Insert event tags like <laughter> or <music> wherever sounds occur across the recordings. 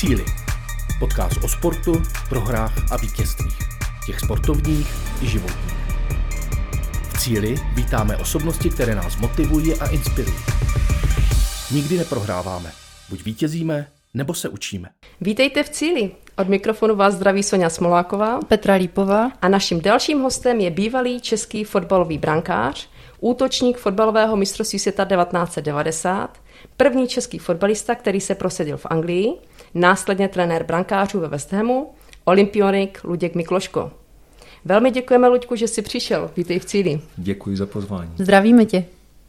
Cíli. Podcast o sportu, prohrách a vítězstvích. Těch sportovních i životních. V Cíli vítáme osobnosti, které nás motivují a inspirují. Nikdy neprohráváme. Buď vítězíme, nebo se učíme. Vítejte v Cíli. Od mikrofonu vás zdraví Sonja Smoláková. Petra Lípová. A naším dalším hostem je bývalý český fotbalový brankář, útočník fotbalového mistrovství světa 1990, první český fotbalista, který se prosadil v Anglii, následně trenér brankářů ve West Hamu, olympionik Luděk Mikloško. Velmi děkujeme, Luďku, že jsi přišel. Vítej v cíli. Děkuji za pozvání. Zdravíme tě.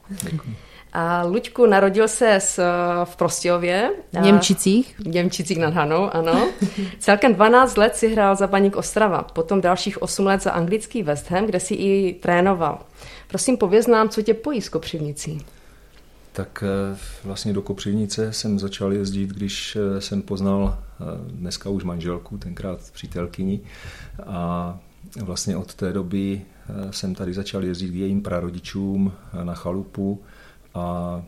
Děkuji. A Luďku narodil se s, v Prostějově. V Němčicích. V Němčicích nad Hanou, ano. <laughs> Celkem 12 let si hrál za Baník Ostrava, potom dalších 8 let za anglický West Ham, kde si i trénoval. Prosím, pověz nám, co tě pojí s Kopřivnicí. Tak eh, vlastně do Kopřivnice jsem začal jezdit, když eh, jsem poznal eh, dneska už manželku, tenkrát přítelkyni. A vlastně od té doby jsem tady začal jezdit k jejím prarodičům na chalupu a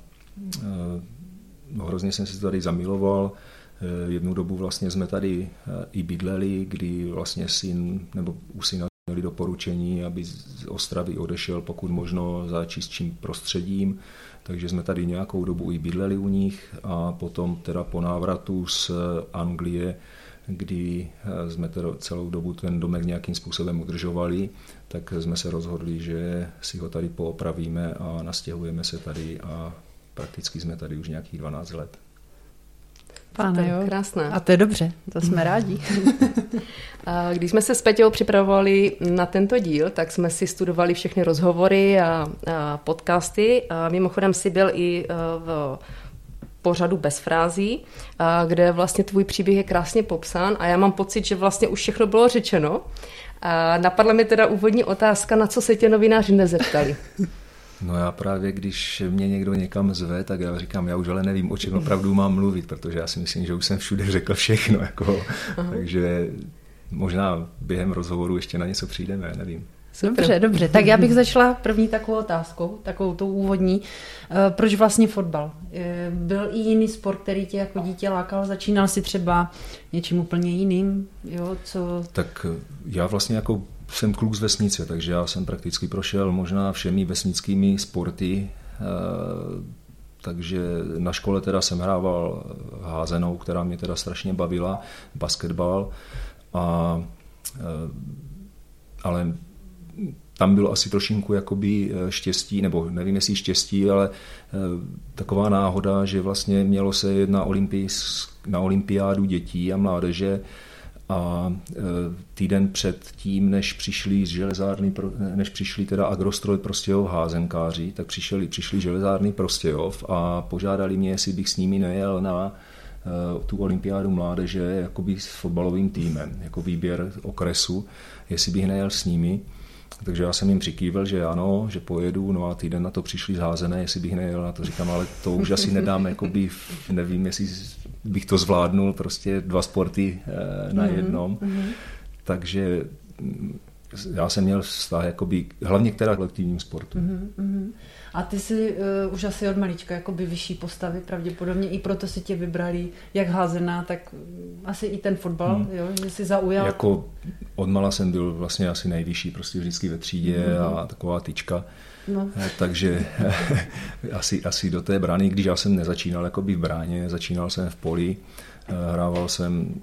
hrozně jsem se tady zamiloval. Jednu dobu vlastně jsme tady i bydleli, kdy vlastně syn, nebo u syna měli doporučení, aby z Ostravy odešel pokud možno za čistším prostředím, takže jsme tady nějakou dobu i bydleli u nich a potom teda po návratu z Anglie, kdy jsme teda celou dobu ten domek nějakým způsobem udržovali, tak jsme se rozhodli, že si ho tady poopravíme a nastěhujeme se tady a prakticky jsme tady už nějakých 12 let. Páne, jo. Krásné. A to je dobře, to jsme rádi. <laughs> Když jsme se s Peťou připravovali na tento díl, tak jsme si studovali všechny rozhovory a, a podcasty. A mimochodem si byl i e, v pořadu bez frází, kde vlastně tvůj příběh je krásně popsán a já mám pocit, že vlastně už všechno bylo řečeno. A napadla mi teda úvodní otázka, na co se tě novináři nezeptali. <laughs> No já právě, když mě někdo někam zve, tak já říkám, já už ale nevím, o čem opravdu mám mluvit, protože já si myslím, že už jsem všude řekl všechno. Jako, takže možná během rozhovoru ještě na něco přijdeme, nevím. Dobře, dobře. Tak já bych začala první takovou otázkou, takovou tou úvodní. Eh, proč vlastně fotbal? Eh, byl i jiný sport, který tě jako dítě lákal? Začínal si třeba něčím úplně jiným? Jo, co... Tak já vlastně jako jsem kluk z vesnice, takže já jsem prakticky prošel možná všemi vesnickými sporty, eh, takže na škole teda jsem hrával házenou, která mě teda strašně bavila, basketbal, a, eh, ale tam bylo asi trošinku jakoby eh, štěstí, nebo nevím jestli štěstí, ale taková náhoda, že vlastně mělo se jedna na olympiádu dětí a mládeže, a e, týden před tím, než přišli z železárny, než přišli teda Agrostroj Prostějov házenkáři, tak přišli, přišli železárny Prostějov a požádali mě, jestli bych s nimi nejel na e, tu olympiádu mládeže jakoby s fotbalovým týmem, jako výběr okresu, jestli bych nejel s nimi. Takže já jsem jim přikývel, že ano, že pojedu, no a týden na to přišli zházené, jestli bych nejel na to. Říkám, ale to už asi nedám, jakoby, nevím, jestli bych to zvládnul, prostě dva sporty eh, na mhm, jednom. Mm-hmm. Takže já jsem měl vztah jakoby, hlavně k teda kolektivním sportu. Mm-hmm. A ty jsi uh, už asi od malička jakoby vyšší postavy, pravděpodobně i proto si tě vybrali jak házená, tak asi i ten fotbal, hmm. jo, že jsi zaujal. Jako od mala jsem byl vlastně asi nejvyšší, prostě vždycky ve třídě mm-hmm. a taková tyčka. No. Eh, takže <laughs> asi, asi do té brány, když já jsem nezačínal jakoby v bráně, začínal jsem v poli, eh, hrával jsem,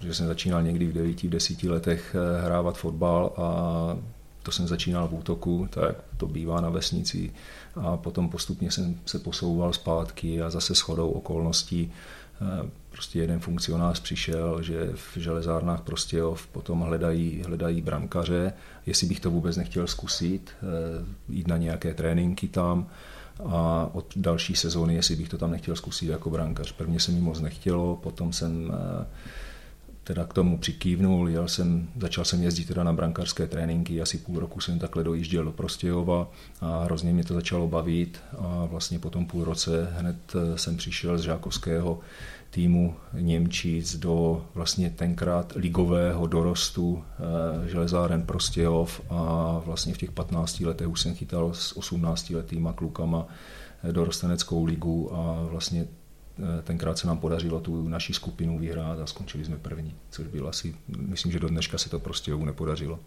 že jsem začínal někdy v 9, v 10 letech hrávat fotbal a to jsem začínal v útoku, tak to bývá na vesnici a potom postupně jsem se posouval zpátky a zase shodou okolností eh, prostě jeden funkcionář přišel, že v železárnách prostě potom hledají, hledají brankaře, jestli bych to vůbec nechtěl zkusit, eh, jít na nějaké tréninky tam a od další sezóny, jestli bych to tam nechtěl zkusit jako brankař. Prvně se mi moc nechtělo, potom jsem eh, teda k tomu přikývnul, jel jsem, začal jsem jezdit teda na brankářské tréninky, asi půl roku jsem takhle dojížděl do Prostějova a hrozně mě to začalo bavit a vlastně po tom půl roce hned eh, jsem přišel z žákovského týmu Němčic do vlastně tenkrát ligového dorostu eh, železáren Prostějov a vlastně v těch 15 letech už jsem chytal s 18 letýma klukama eh, dorosteneckou ligu a vlastně tenkrát se nám podařilo tu naši skupinu vyhrát a skončili jsme první, což bylo asi, myslím, že do dneška se to prostě nepodařilo.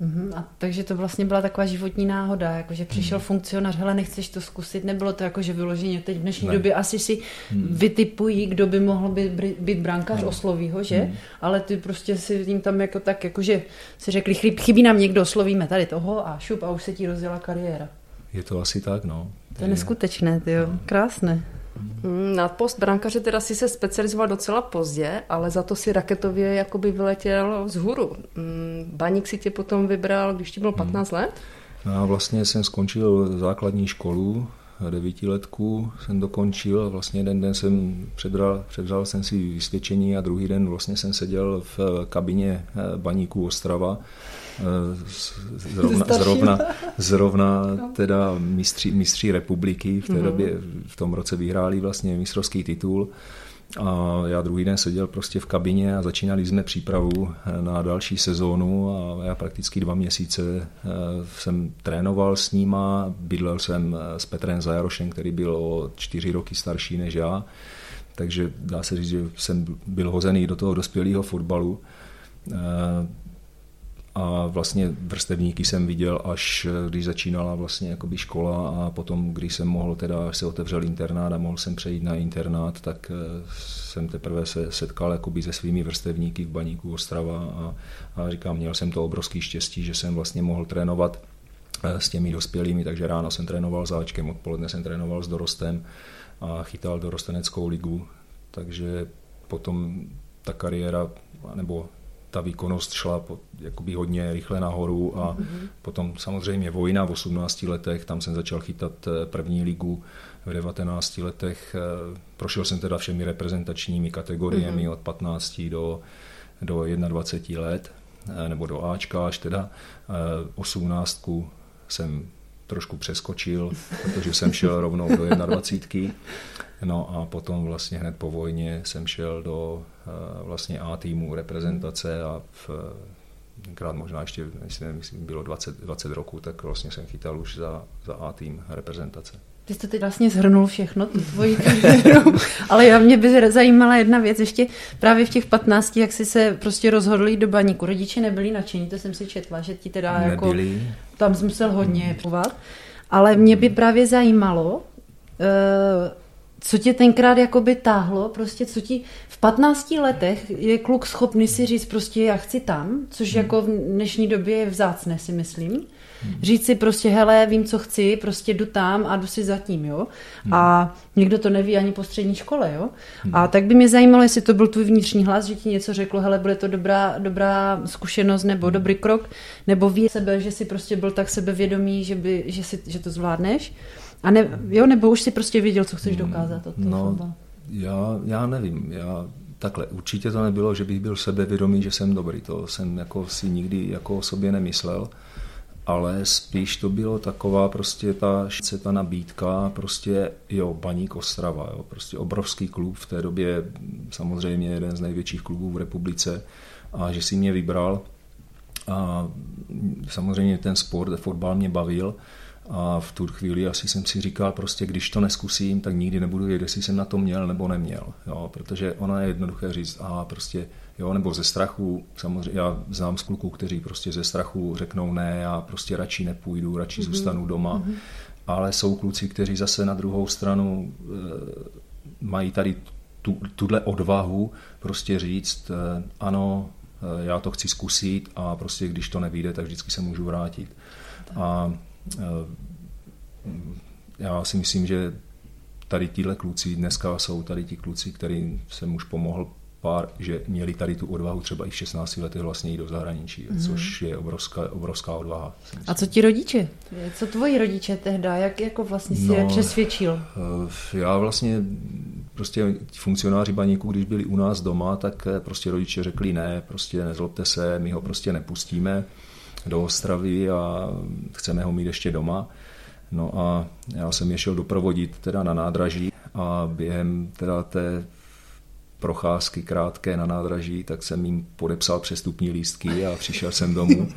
Uhum, a takže to vlastně byla taková životní náhoda, jakože přišel hmm. funkcionář, hele, nechceš to zkusit, nebylo to jako, že vyloženě teď v dnešní ne. době asi si hmm. vytipují, kdo by mohl být, být brankář, hmm. osloví ho, že? Hmm. Ale ty prostě si tím tam jako tak, jakože si řekli, chybí nám někdo, oslovíme tady toho a šup a už se ti rozdělá kariéra. Je to asi tak, no. To je neskutečné, ty jo, no. krásné. Mm, na post brankaře teda si se specializoval docela pozdě, ale za to si raketově jakoby vyletěl vzhůru. Mm, Baník si tě potom vybral, když ti bylo 15 hmm. let? No a vlastně jsem skončil základní školu, devítiletku jsem dokončil a vlastně jeden den jsem předral, předral jsem si vysvědčení a druhý den vlastně jsem seděl v kabině baníku Ostrava zrovna, zrovna, zrovna teda mistři, mistři republiky v té mm-hmm. době, v tom roce vyhráli vlastně mistrovský titul. A já druhý den seděl prostě v kabině a začínali jsme přípravu na další sezónu a já prakticky dva měsíce eh, jsem trénoval s nima, bydlel jsem s Petrem Zajarošem, který byl o čtyři roky starší než já, takže dá se říct, že jsem byl hozený do toho dospělého fotbalu. Eh, a vlastně vrstevníky jsem viděl až když začínala vlastně jakoby škola a potom, když jsem mohl teda, se otevřel internát a mohl jsem přejít na internát, tak eh, jsem teprve se setkal jakoby se svými vrstevníky v Baníku Ostrava a, a říkám, měl jsem to obrovský štěstí, že jsem vlastně mohl trénovat eh, s těmi dospělými, takže ráno jsem trénoval s Ačkem, odpoledne jsem trénoval s dorostem a chytal dorosteneckou ligu, takže potom ta kariéra, nebo ta výkonnost šla jakoby hodně rychle nahoru a mm-hmm. potom samozřejmě vojna v 18 letech, tam jsem začal chytat eh, první ligu v 19 letech. Eh, prošel jsem teda všemi reprezentačními kategoriemi mm-hmm. od 15 do, do 21 let, eh, nebo do Ačka až teda. 18 jsem trošku přeskočil, protože jsem šel rovnou do <laughs> 21. No a potom vlastně hned po vojně jsem šel do vlastně A týmu reprezentace a v tenkrát možná ještě, myslím, bylo 20, 20 roku, tak vlastně jsem chytal už za, za A tým reprezentace. Ty jste teď vlastně zhrnul všechno, tu tvoji kariéru, <laughs> ale já mě by zajímala jedna věc, ještě právě v těch 15, jak jsi se prostě rozhodl jít do baníku. Rodiče nebyli nadšení, to jsem si četla, že ti teda jako Nebyli. jako, tam jsi musel hodně hmm. povat, ale mě by právě zajímalo, uh, co tě tenkrát jakoby táhlo, prostě co ti v 15 letech je kluk schopný si říct prostě já chci tam, což hmm. jako v dnešní době je vzácné si myslím. Hmm. Říct si prostě hele, vím, co chci, prostě jdu tam a jdu si zatím, jo. Hmm. A někdo to neví ani po střední škole, jo. Hmm. A tak by mě zajímalo, jestli to byl tvůj vnitřní hlas, že ti něco řeklo, hele, bude to dobrá, dobrá zkušenost nebo hmm. dobrý krok, nebo ví sebe, že si prostě byl tak sebevědomý, že, by, že, si, že to zvládneš. A ne, jo, nebo už si prostě věděl, co chceš dokázat od toho no, já, já nevím, já takhle, určitě to nebylo, že bych byl sebevědomý, že jsem dobrý, to jsem jako si nikdy jako o sobě nemyslel, ale spíš to bylo taková prostě ta, ta nabídka, prostě jo, Baník Ostrava, jo, prostě obrovský klub v té době, samozřejmě jeden z největších klubů v republice a že si mě vybral. A samozřejmě ten sport, fotbal mě bavil, a v tu chvíli asi jsem si říkal, prostě když to neskusím, tak nikdy nebudu vědět, jestli jsem na to měl nebo neměl. Jo, protože ona je jednoduché říct, a prostě, jo, nebo ze strachu, samozřejmě já znám z kluků, kteří prostě ze strachu řeknou ne, já prostě radši nepůjdu, radši mm-hmm. zůstanu doma. Mm-hmm. Ale jsou kluci, kteří zase na druhou stranu e, mají tady tu, tuhle odvahu prostě říct, e, ano, e, já to chci zkusit a prostě když to nevíde, tak vždycky se můžu vrátit. A Eh, já si myslím, že tady tíhle kluci dneska jsou tady ti kluci, kterým jsem už pomohl pár, že měli tady tu odvahu třeba i v 16 letech vlastně jít do zahraničí, mm-hmm. což je obrovská, obrovská odvaha. A co ti rodiče? Co tvoji rodiče tehda? Jak jako vlastně si no, je přesvědčil? Eh, já vlastně prostě funkcionáři baníku, když byli u nás doma, tak eh, prostě rodiče řekli ne, prostě nezlobte se, my ho prostě nepustíme do Ostravy a chceme ho mít ještě doma. No a já jsem je šel doprovodit teda na nádraží a během teda té procházky krátké na nádraží, tak jsem jim podepsal přestupní lístky a přišel jsem domů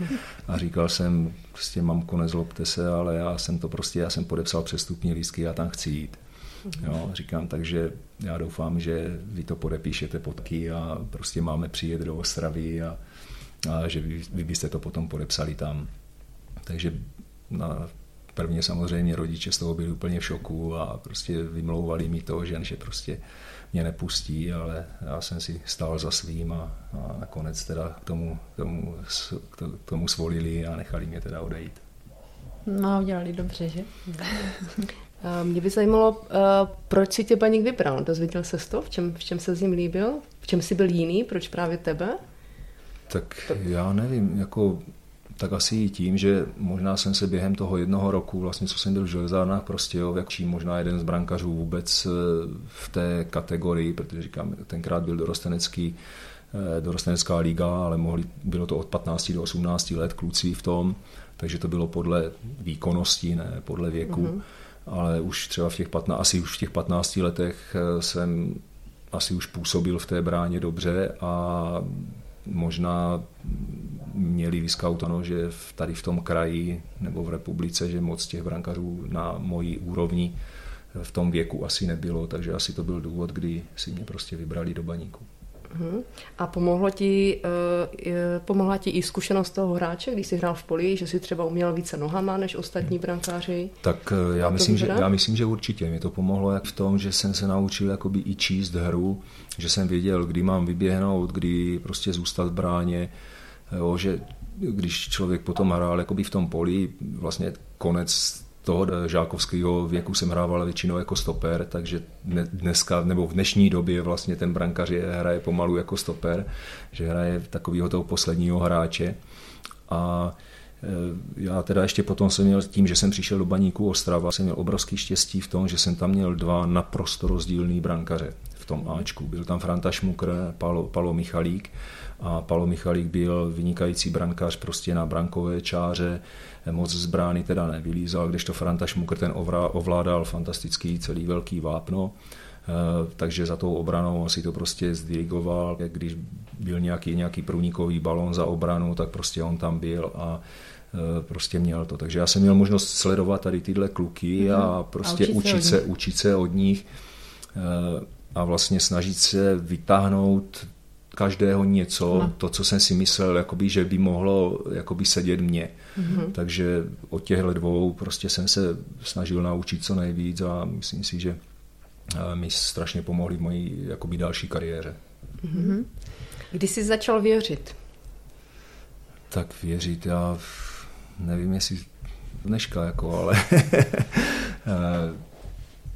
a říkal jsem, prostě mamko, nezlobte se, ale já jsem to prostě, já jsem podepsal přestupní lístky, já tam chci jít. Jo, říkám, takže já doufám, že vy to podepíšete podky a prostě máme přijet do Ostravy a, a že vy, vy byste to potom podepsali tam. Takže na prvně samozřejmě rodiče z toho byli úplně v šoku a prostě vymlouvali mi to, že, že prostě mě nepustí, ale já jsem si stál za svým a, a nakonec teda k tomu, k tomu, k tomu svolili a nechali mě teda odejít. No, udělali dobře, že? <laughs> Mě by zajímalo, proč si tě paník vybral? Dozvěděl se to? V čem, v čem se s ním líbil? V čem jsi byl jiný? Proč právě tebe? Tak já nevím, jako tak asi i tím, že možná jsem se během toho jednoho roku, vlastně co jsem byl v železárnách prostě, jo, jak čím možná jeden z brankařů vůbec eh, v té kategorii, protože říkám, tenkrát byl dorostenecký, eh, dorostenecká liga, ale mohli, bylo to od 15 do 18 let kluci v tom, takže to bylo podle výkonnosti, ne podle věku. Mm-hmm. Ale už třeba v těch 15, asi už v těch 15 letech eh, jsem asi už působil v té bráně dobře a možná měli vyskautono, že tady v tom kraji nebo v republice, že moc těch brankařů na mojí úrovni v tom věku asi nebylo, takže asi to byl důvod, kdy si mě prostě vybrali do baníku. Uh-huh. A pomohlo ti, uh, pomohla ti i zkušenost toho hráče, když jsi hrál v poli, že jsi třeba uměl více nohama než ostatní brankáři? Tak uh, já, myslím, že, já myslím, že určitě. Mě to pomohlo jak v tom, že jsem se naučil jakoby i číst hru, že jsem věděl, kdy mám vyběhnout, kdy prostě zůstat v bráně, jo, že když člověk potom hrál jakoby v tom poli, vlastně konec toho žákovského věku jsem hrával většinou jako stoper, takže dneska, nebo v dnešní době vlastně ten brankař je, hraje pomalu jako stoper, že hraje takového toho posledního hráče. A e, já teda ještě potom jsem měl tím, že jsem přišel do baníku Ostrava, jsem měl obrovský štěstí v tom, že jsem tam měl dva naprosto rozdílný brankaře v tom Ačku. Byl tam Franta Šmukr, Palo, Palo Michalík a Palo Michalík byl vynikající brankář prostě na brankové čáře, moc z brány teda nevylízal, kdežto Franta Šmukr ten ovládal fantastický celý velký vápno, eh, takže za tou obranou asi to prostě zdirigoval, když byl nějaký, nějaký průnikový balon za obranu, tak prostě on tam byl a eh, prostě měl to. Takže já jsem měl možnost sledovat tady tyhle kluky a prostě a učit, učit, se, učit se od nich eh, a vlastně snažit se vytáhnout každého něco, no. to, co jsem si myslel, jakoby, že by mohlo jakoby sedět mně. Mm-hmm. Takže od těchto dvou prostě jsem se snažil naučit co nejvíc a myslím si, že mi strašně pomohli v mojí jakoby další kariéře. Mm-hmm. Kdy jsi začal věřit? Tak věřit, já nevím, jestli dneška, jako, ale <laughs>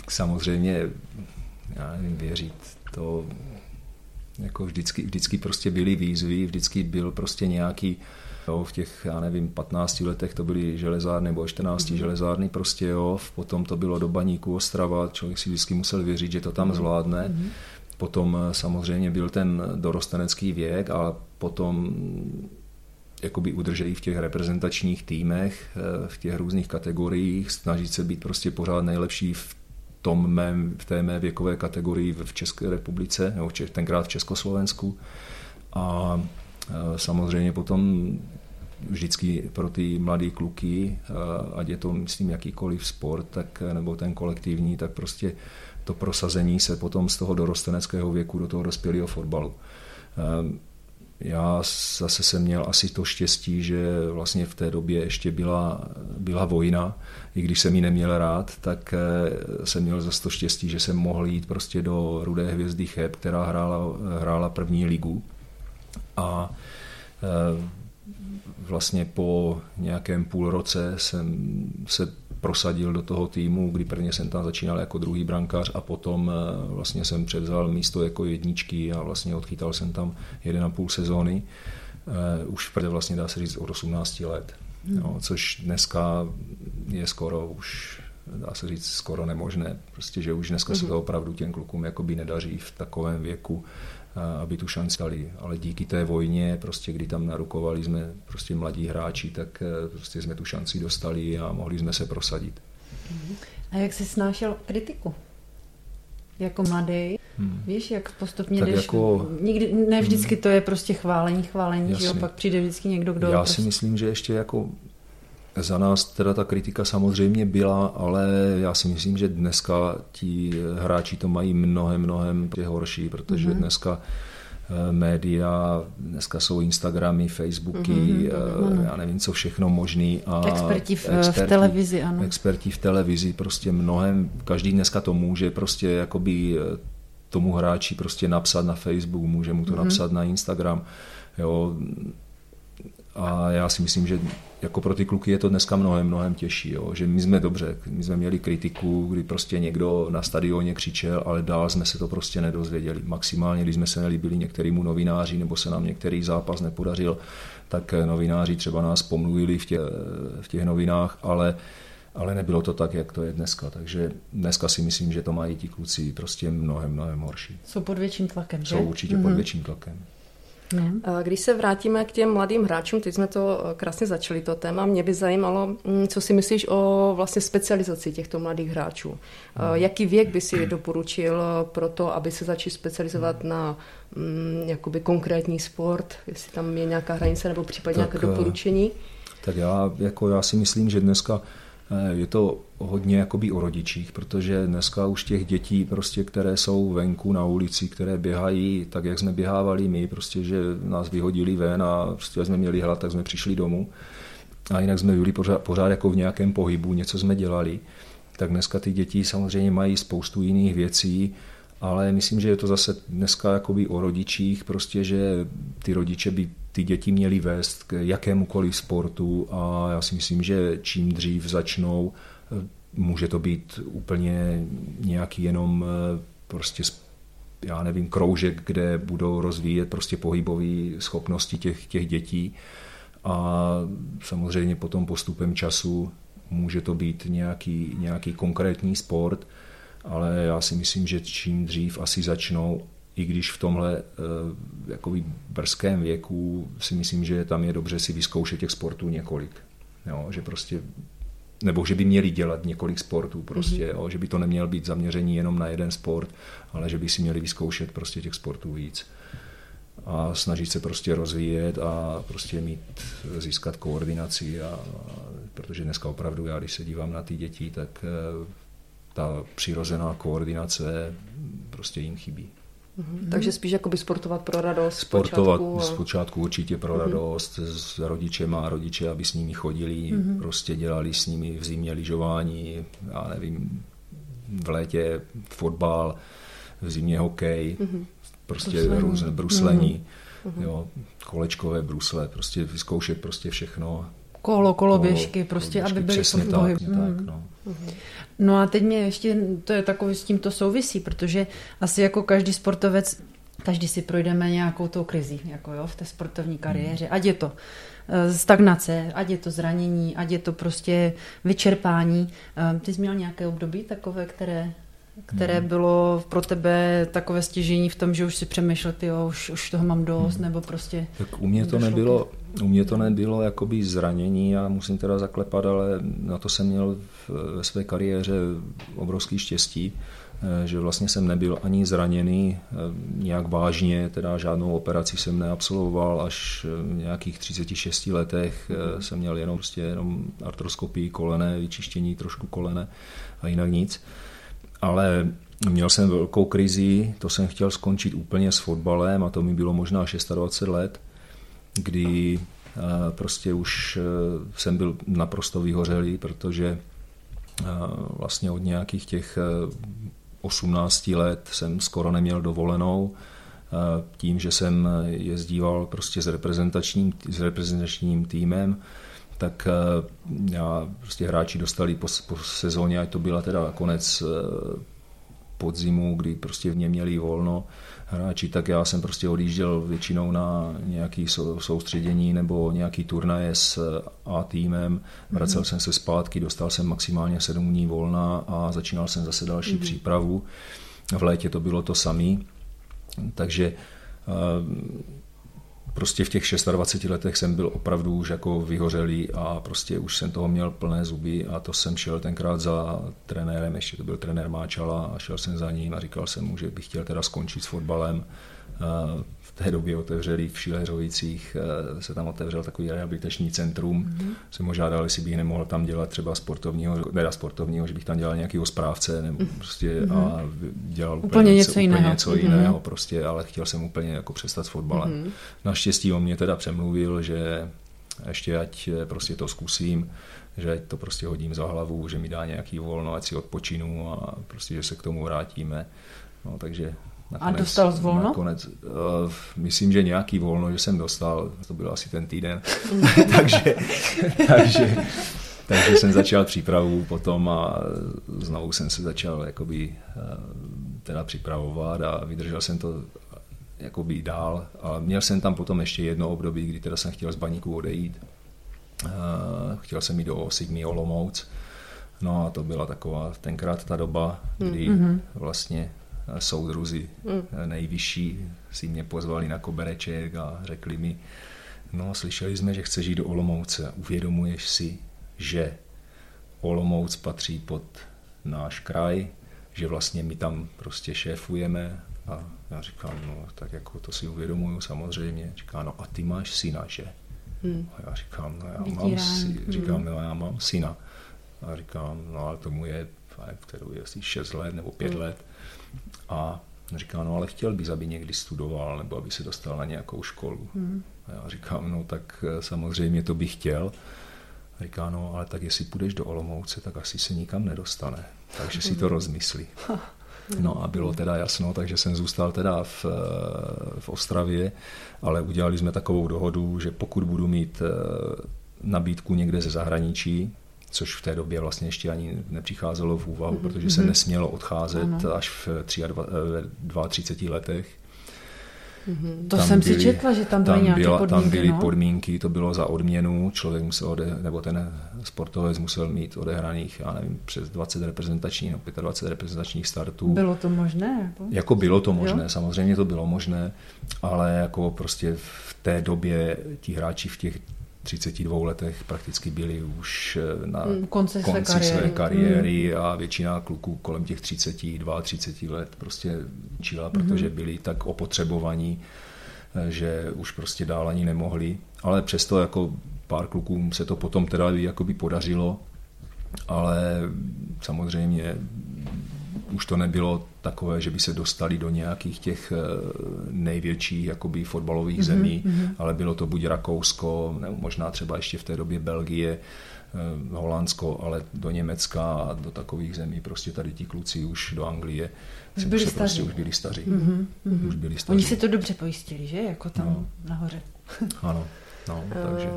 samozřejmě, já nevím, věřit, to jako vždycky, vždycky prostě byly výzvy, vždycky byl prostě nějaký, jo, v těch, já nevím, 15 letech to byly železárny nebo 14 mm-hmm. železárny prostě, jo, potom to bylo do baníku Ostrava, člověk si vždycky musel věřit, že to tam mm-hmm. zvládne. Mm-hmm. Potom eh, samozřejmě byl ten dorostenecký věk a potom jakoby udrželi v těch reprezentačních týmech, eh, v těch různých kategoriích, snažit se být prostě pořád nejlepší v tom mém, v té mé věkové kategorii v České republice, nebo tenkrát v Československu. A e, samozřejmě potom vždycky pro ty mladé kluky, e, ať je to, myslím, jakýkoliv sport, tak, nebo ten kolektivní, tak prostě to prosazení se potom z toho dorosteneckého věku do toho dospělého fotbalu. Já zase jsem měl asi to štěstí, že vlastně v té době ještě byla, byla vojna, i když jsem ji neměl rád, tak eh, jsem měl zase to štěstí, že jsem mohl jít prostě do Rudé hvězdy Cheb, která hrála, hrála první ligu. A eh, vlastně po nějakém půl roce jsem se prosadil do toho týmu, kdy prvně jsem tam začínal jako druhý brankář a potom eh, vlastně jsem převzal místo jako jedničky a vlastně odchytal jsem tam jeden a půl sezóny. Už v vlastně dá se říct od 18 let. Hmm. Jo, což dneska je skoro už dá se říct skoro nemožné, prostě, že už dneska mm-hmm. se to opravdu těm klukům jakoby nedaří v takovém věku, aby tu šanci dali. Ale díky té vojně, prostě kdy tam narukovali jsme prostě mladí hráči, tak e, prostě jsme tu šanci dostali a mohli jsme se prosadit. Mm-hmm. A jak jsi snášel kritiku? Jako mladý, hmm. víš, jak postupně tak jdeš, jako, nikdy, ne vždycky hmm. to je prostě chválení, chválení, že jo, pak přijde vždycky někdo, kdo... Já prostě... si myslím, že ještě jako Za nás teda ta kritika samozřejmě byla, ale já si myslím, že dneska ti hráči to mají mnohem, mnohem horší, protože mm-hmm. dneska Eh, média, dneska jsou Instagramy, Facebooky, mm-hmm, já nevím, co všechno možný. A experti v, experti, v televizi, ano. Experti v televizi, prostě mnohem, každý dneska to může prostě jakoby eh, tomu hráči prostě napsat na Facebook, může mu to mm-hmm. napsat na Instagram, jo, a já si myslím, že jako pro ty kluky je to dneska mnohem, mnohem těžší. Jo? Že my jsme dobře, my jsme měli kritiku, kdy prostě někdo na stadioně křičel, ale dál jsme se to prostě nedozvěděli. Maximálně, když jsme se nelíbili některému novináři, nebo se nám některý zápas nepodařil, tak novináři třeba nás pomluvili v těch, v těch novinách, ale ale nebylo to tak, jak to je dneska. Takže dneska si myslím, že to mají ti kluci prostě mnohem, mnohem horší. Jsou pod větším tlakem, že? Jsou určitě mm-hmm. pod mhm. větším tlakem. Ne. Když se vrátíme k těm mladým hráčům, teď jsme to eh, krásně začali, to téma, mě by zajímalo, mm, co si myslíš o vlastně specializaci těchto mladých hráčů. No. Jaký věk by si doporučil pro to, aby se začali specializovat na mm, jakoby konkrétní sport, jestli tam je nějaká hranice nebo případně tak, nějaké doporučení? Tak já, jako já si myslím, že dneska Eh, je to hodně jakoby o rodičích, protože dneska už těch dětí, prostě, které jsou venku na ulici, které běhají tak, jak jsme běhávali my, prostě, že nás vyhodili ven a prostě jsme měli hlad, tak jsme přišli domů. A jinak jsme byli pořád, pořád jako v nějakém pohybu, něco jsme dělali. Tak dneska ty děti samozřejmě mají spoustu jiných věcí, ale myslím, že je to zase dneska jakoby o rodičích, prostě, že ty rodiče by ty děti měly vést k jakémukoliv sportu a já si myslím, že čím dřív začnou, může to být úplně nějaký jenom eh, prostě já nevím, kroužek, kde budou rozvíjet prostě pohybové schopnosti těch, těch dětí. A samozřejmě potom postupem času může to být nějaký, nějaký konkrétní sport, ale já si myslím, že čím dřív asi začnou, i když v tomhle uh, jakoby brzkém věku si myslím, že tam je dobře si vyzkoušet těch sportů několik. Jo, že prostě nebo že by měli dělat několik sportů prostě, mm-hmm. jo, že by to neměl být zaměření jenom na jeden sport, ale že by si měli vyzkoušet prostě těch sportů víc a snažit se prostě rozvíjet a prostě mít, získat koordinaci a, a protože dneska opravdu já, když se dívám na ty děti, tak eh, ta přirozená koordinace prostě jim chybí. Mm-hmm. Takže spíš jakoby sportovat pro radost Sportovat zpočátku, a... zpočátku určitě pro mm-hmm. radost s rodičem a rodiče, aby s nimi chodili, mm-hmm. prostě dělali s nimi v zimě lyžování, já nevím, v létě fotbal, v zimě hokej, mm-hmm. prostě různé bruslení, mm-hmm. jo, kolečkové brusle, prostě vyzkoušet prostě všechno kolo, koloběžky, prostě, aby byly v pohybu. Tak, tak, no. no a teď mě ještě, to je takový, s tím to souvisí, protože asi jako každý sportovec, každý si projdeme nějakou tou krizi, jako jo, v té sportovní kariéře, ať je to eh, stagnace, ať je to zranění, ať je to prostě vyčerpání. Eh, ty jsi měl nějaké období takové, které které hmm. bylo pro tebe takové stěžení v tom, že už si přemýšlel, ty jo, už, už toho mám dost, hmm. nebo prostě... Tak u mě to nebylo, u mě to nebylo jakoby zranění, já musím teda zaklepat, ale na to jsem měl ve své kariéře obrovský štěstí, eh, že vlastně jsem nebyl ani zraněný eh, nějak vážně, teda žádnou operaci jsem neabsolvoval, až v nějakých 36 letech jsem měl jenom, prostě jenom artroskopii kolene, vyčištění trošku kolene a jinak nic. Ale měl jsem velkou krizi, to jsem chtěl skončit úplně s fotbalem a to mi bylo možná 26 let, kdy eh, prostě už eh, jsem byl naprosto vyhořelý, protože eh, vlastně od nějakých těch 18 let jsem skoro neměl dovolenou, tím, že jsem jezdíval prostě s reprezentačním, s reprezentačním týmem, tak já prostě hráči dostali po, po sezóně, ať to byla teda konec podzimu, kdy prostě v ně měli volno hráči, tak já jsem prostě odjížděl většinou na nějaký soustředění nebo nějaký turnaje s A týmem, vracel mm-hmm. jsem se zpátky, dostal jsem maximálně sedm dní volna a začínal jsem zase další mm-hmm. přípravu. V létě to bylo to samé, takže eh, prostě v těch 26 letech jsem byl opravdu už jako vyhořelý a prostě už jsem toho měl plné zuby a to jsem šel tenkrát za trenérem, ještě to byl trenér Máčala a šel jsem za ním a říkal jsem mu, že bych chtěl teda skončit s fotbalem v té době otevřeli v Šileřovicích, se tam otevřel takový rehabilitační centrum. Mm-hmm. Jsem ho žádal, jestli bych nemohl tam dělat třeba sportovního, teda sportovního, že bych tam dělal nějakého správce nebo mm-hmm. prostě mm-hmm. a dělal úplně, úplně něco, úplně jiného. něco mm-hmm. jiného prostě, ale chtěl jsem úplně jako přestat s fotbalem. Mm-hmm. Naštěstí on mě teda přemluvil, že ještě ať prostě to zkusím, že ať to prostě hodím za hlavu, že mi dá nějaký volno, ať si odpočinu a prostě, že se k tomu vrátíme. No, takže Nakonec, a dostal z volno? Nakonec, uh, myslím, že nějaký volno, že jsem dostal, to byl asi ten týden, <laughs> takže, takže, takže jsem začal přípravu potom a znovu jsem se začal jakoby, uh, teda připravovat a vydržel jsem to jakoby dál a měl jsem tam potom ještě jedno období, kdy teda jsem chtěl z baníku odejít. Uh, chtěl jsem jít do Sigmy Olomouc, no a to byla taková tenkrát ta doba, kdy mm-hmm. vlastně soudruzi mm. nejvyšší si mě pozvali na kobereček a řekli mi, no slyšeli jsme, že chceš jít do Olomouce, uvědomuješ si, že Olomouc patří pod náš kraj, že vlastně my tam prostě šéfujeme a já říkám, no tak jako to si uvědomuju samozřejmě. Říká, no a ty máš syna, že? Hmm. A já říkám, no já mám, si, říkám, no já mám syna. A říkám, no ale tomu je, kterou je asi 6 let nebo 5 hmm. let. A říká, no ale chtěl bys, aby někdy studoval, nebo aby se dostal na nějakou školu. Hmm. A já říkám, no tak eh, samozřejmě to bych chtěl. A říká, no ale tak jestli půjdeš do Olomouce, tak asi se nikam nedostane. Takže si to rozmyslí. No a bylo teda jasno, takže jsem zůstal teda v, eh, v Ostravě, ale udělali jsme takovou dohodu, že pokud budu mít eh, nabídku někde ze zahraničí, což v té době vlastně ještě ani nepřicházelo v úvahu, mm-hmm. protože se mhm. nesmělo odcházet ano. až v 32 letech. Mm-hmm. To tam jsem byly, si četla, že tam byly tam nějaké byla, podmínky. Tam byly no? podmínky, to bylo za odměnu, člověk musel, ode, nebo ten sportovec musel mít odehraných, já nevím, přes 20 reprezentačních nebo 25 reprezentačních startů. Bylo to možné? Jako, jako bylo to možné, jo? samozřejmě to bylo možné, ale jako prostě v té době ti hráči v těch 32 letech prakticky byli už eh, na mm, konci, konci své kariéry, své kariéry mm. a většina kluků kolem těch 32, 30 let prostě čila, protože mm. byli tak opotřebovaní, eh, že už prostě dál ani nemohli. Ale přesto jako pár klukům se to potom teda jakoby podařilo, ale samozřejmě už to nebylo takové, že by se dostali do nějakých těch eh, největších jakoby fotbalových mm-hmm, zemí, mm-hmm. ale bylo to buď Rakousko, nebo možná třeba ještě v té době Belgie, eh, Holandsko, ale do Německa a do takových zemí prostě tady ti kluci už do Anglie už byli, staří. Prostě už byli staří. Mm-hmm, mm-hmm. Už byli staří. Oni si to dobře pojistili, že? Jako tam no. nahoře. ano, no, takže...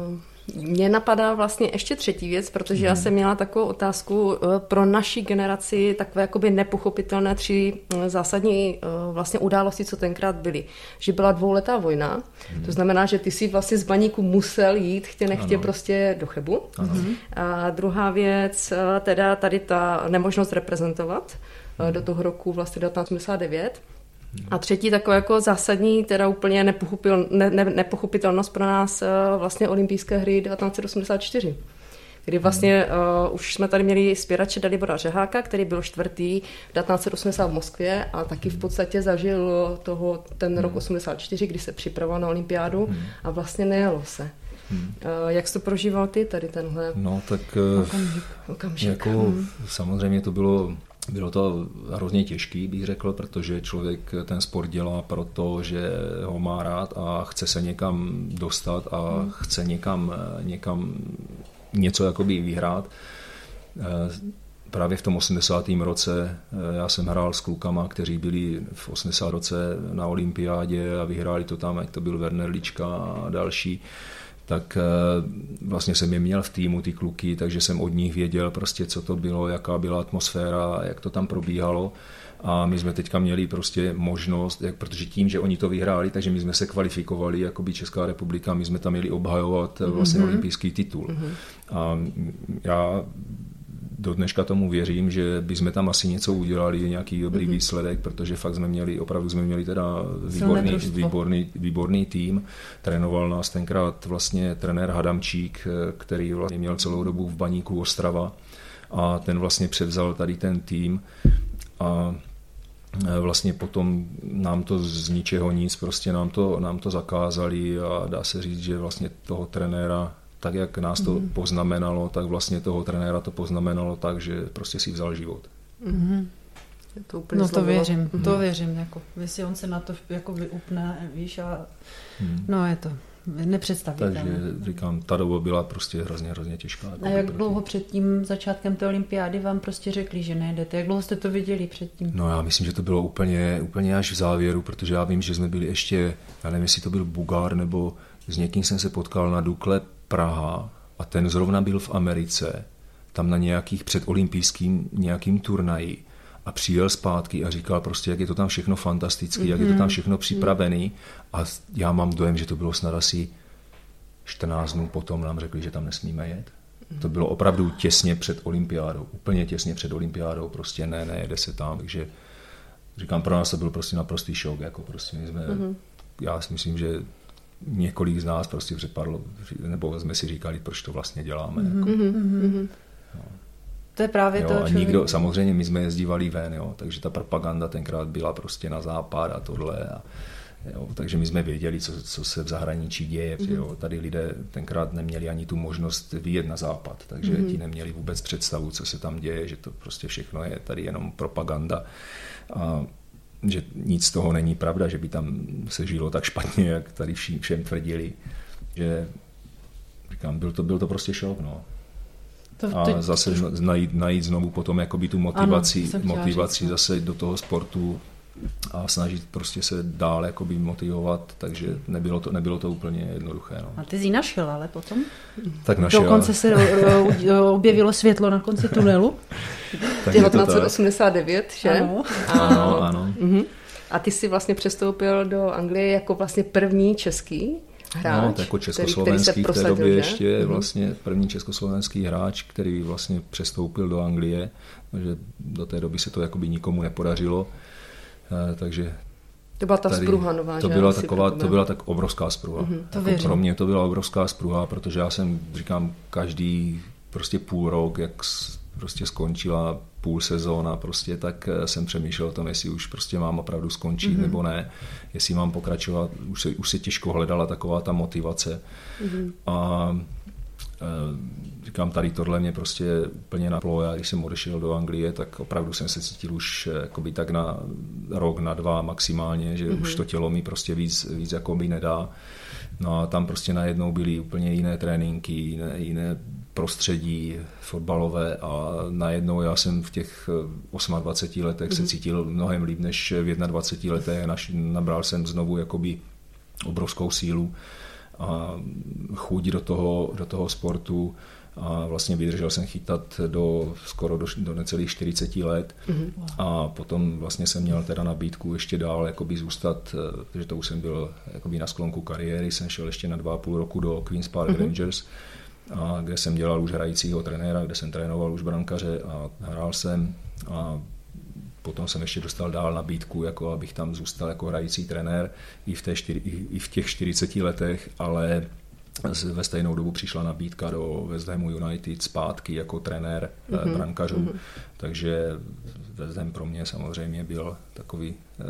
Mě napadá vlastně ještě třetí věc, protože hmm. já jsem měla takovou otázku eh, pro naší generaci, takové jakoby nepochopitelné tři eh, zásadní eh, vlastně události, co tenkrát byly. Že byla dvouletá vojna, hmm. to znamená, že ty si vlastně z baníku musel jít, chtě nechtě ano. prostě do Chebu. Ano. A druhá věc, teda tady ta nemožnost reprezentovat hmm. do toho roku vlastně 1989. A třetí taková jako zásadní, teda úplně nepochopil, ne, ne, nepochopitelnost pro nás uh, vlastně olympijské hry 1984 kdy vlastně uh, už jsme tady měli zpěrače Dalibora Řeháka, který byl čtvrtý 1980 v Moskvě a taky v podstatě zažil toho ten rok 84, kdy se připravoval na olympiádu hmm. a vlastně nejelo se. Hmm. Uh, jak jsi to prožíval ty tady tenhle No tak okamžik? okamžik. Jako, hmm. samozřejmě to bylo bylo to hrozně těžký, bych řekl, protože člověk ten sport dělá proto, že ho má rád a chce se někam dostat a hmm. chce někam, někam něco jakoby vyhrát. Eh, právě v tom 80. roce eh, já jsem hrál s klukama, kteří byli v 80. roce na olympiádě a vyhráli to tam, jak to byl Werner Lička a další tak eh, vlastně jsem je měl v týmu, ty kluky, takže jsem od nich věděl prostě, co to bylo, jaká byla atmosféra, jak to tam probíhalo. A my jsme teďka měli prostě možnost, jak, protože tím, že oni to vyhráli, takže my jsme se kvalifikovali jako by Česká republika, my jsme tam měli obhajovat mm-hmm. vlastně olympijský titul. Mm-hmm. A já do dneška tomu věřím, že bychom tam asi něco udělali, nějaký dobrý mm-hmm. výsledek, protože fakt jsme měli, opravdu jsme měli teda výborný, výborný, výborný tým. Trénoval nás tenkrát vlastně trenér Hadamčík, který vlastně měl celou dobu v baníku Ostrava a ten vlastně převzal tady ten tým a vlastně potom nám to z ničeho nic, prostě nám to, nám to zakázali a dá se říct, že vlastně toho trenéra tak jak nás to mm. poznamenalo, tak vlastně toho trenéra to poznamenalo tak, že prostě si vzal život. Mm. To úplně no to věřím, mm. to věřím, jako, jestli on se na to jako vyupne, víš, a mm. no je to nepředstavitelné. Takže říkám, ta doba byla prostě hrozně, hrozně těžká. Jako a jak proti. dlouho před tím začátkem té olympiády vám prostě řekli, že nejdete? Jak dlouho jste to viděli předtím? No já myslím, že to bylo úplně, úplně až v závěru, protože já vím, že jsme byli ještě, já nevím, jestli to byl Bugár, nebo s někým jsem se potkal na Dukle Praha a ten zrovna byl v Americe, tam na nějakých předolympijským nějakým turnaji a přijel zpátky a říkal prostě, jak je to tam všechno fantastický, mm-hmm. jak je to tam mhm. všechno připravený a já mám dojem, že to bylo snad asi 14 dnů potom nám řekli, že tam nesmíme jet. To bylo opravdu těsně před olympiádou, úplně těsně před olympiádou, prostě ne, ne, jede se tam, takže říkám, pro nás to byl prostě naprostý šok, jako prostě my jsme, mm-hmm. já si myslím, že několik z nás prostě přepadlo, nebo jsme si říkali, proč to vlastně děláme. Mm-hmm. Jako. Mm-hmm. No. To je právě jo, to, a nikdo, samozřejmě my jsme jezdívali ven, jo, takže ta propaganda tenkrát byla prostě na západ a tohle. A, jo, takže my jsme věděli, co, co se v zahraničí děje. Mm-hmm. Jo. Tady lidé tenkrát neměli ani tu možnost vyjet na západ, takže mm-hmm. ti neměli vůbec představu, co se tam děje, že to prostě všechno je tady jenom propaganda. A že nic z toho není pravda, že by tam se žilo tak špatně, jak tady všem tvrdili. Že říkám, byl to, byl to prostě šok. No. To, a zase najít, najít znovu potom jakoby tu motivaci, ano, motivaci říct, no. zase do toho sportu a snažit prostě se dál jakoby motivovat, takže nebylo to, nebylo to úplně jednoduché. No. A ty jsi našel ale potom? Tak našel. Dokonce se objevilo světlo na konci tunelu. <laughs> 1989, že? Ano, ano. ano. Uh-huh. A ty jsi vlastně přestoupil do Anglie jako vlastně první český hráč, no, jako československý který, který v té době ještě mm vlastně první československý hráč, který vlastně přestoupil do Anglie, že do té doby se to jakoby nikomu nepodařilo, takže to byla ta tady, spruha nová, to byla taková, to byla tak obrovská spruha. Mm-hmm, to jako pro mě to byla obrovská spruha, protože já jsem, říkám, každý prostě půl rok, jak prostě skončila půl sezóna, prostě, tak eh, jsem přemýšlel o tom, jestli už prostě mám opravdu skončit mm-hmm. nebo ne, jestli mám pokračovat, už se, už se těžko hledala taková ta motivace. Mm-hmm. A říkám, tady tohle mě prostě úplně naplo. Já když jsem odešel do Anglie, tak opravdu jsem se cítil už eh, jakoby tak na rok, na dva maximálně, že mm-hmm. už to tělo mi prostě víc, víc jako mi nedá. No a tam prostě najednou byly úplně jiné tréninky, jiné, jiné prostředí fotbalové a najednou já jsem v těch 28 letech mm-hmm. se mhm. cítil mnohem líp než v 21 letech. Nabral jsem znovu jakoby obrovskou sílu a chuť do toho, do toho sportu a vlastně vydržel jsem chytat do skoro do, do necelých 40 let mm-hmm. a potom vlastně jsem měl teda nabídku ještě dál jakoby zůstat, eh, protože to už jsem byl jakoby na sklonku kariéry, jsem šel ještě na dva a půl roku do Queen's Park mm-hmm. Rangers a kde jsem dělal už hrajícího trenéra, kde jsem trénoval už brankaře a hrál jsem a potom jsem ještě dostal dál nabídku, jako abych tam zůstal jako hrající trenér i v, té čtyři, i v těch 40 letech, ale ve stejnou dobu přišla nabídka do West Hamu United zpátky jako trenér mm-hmm. brankařů, mm-hmm. takže West Ham pro mě samozřejmě byl takový eh,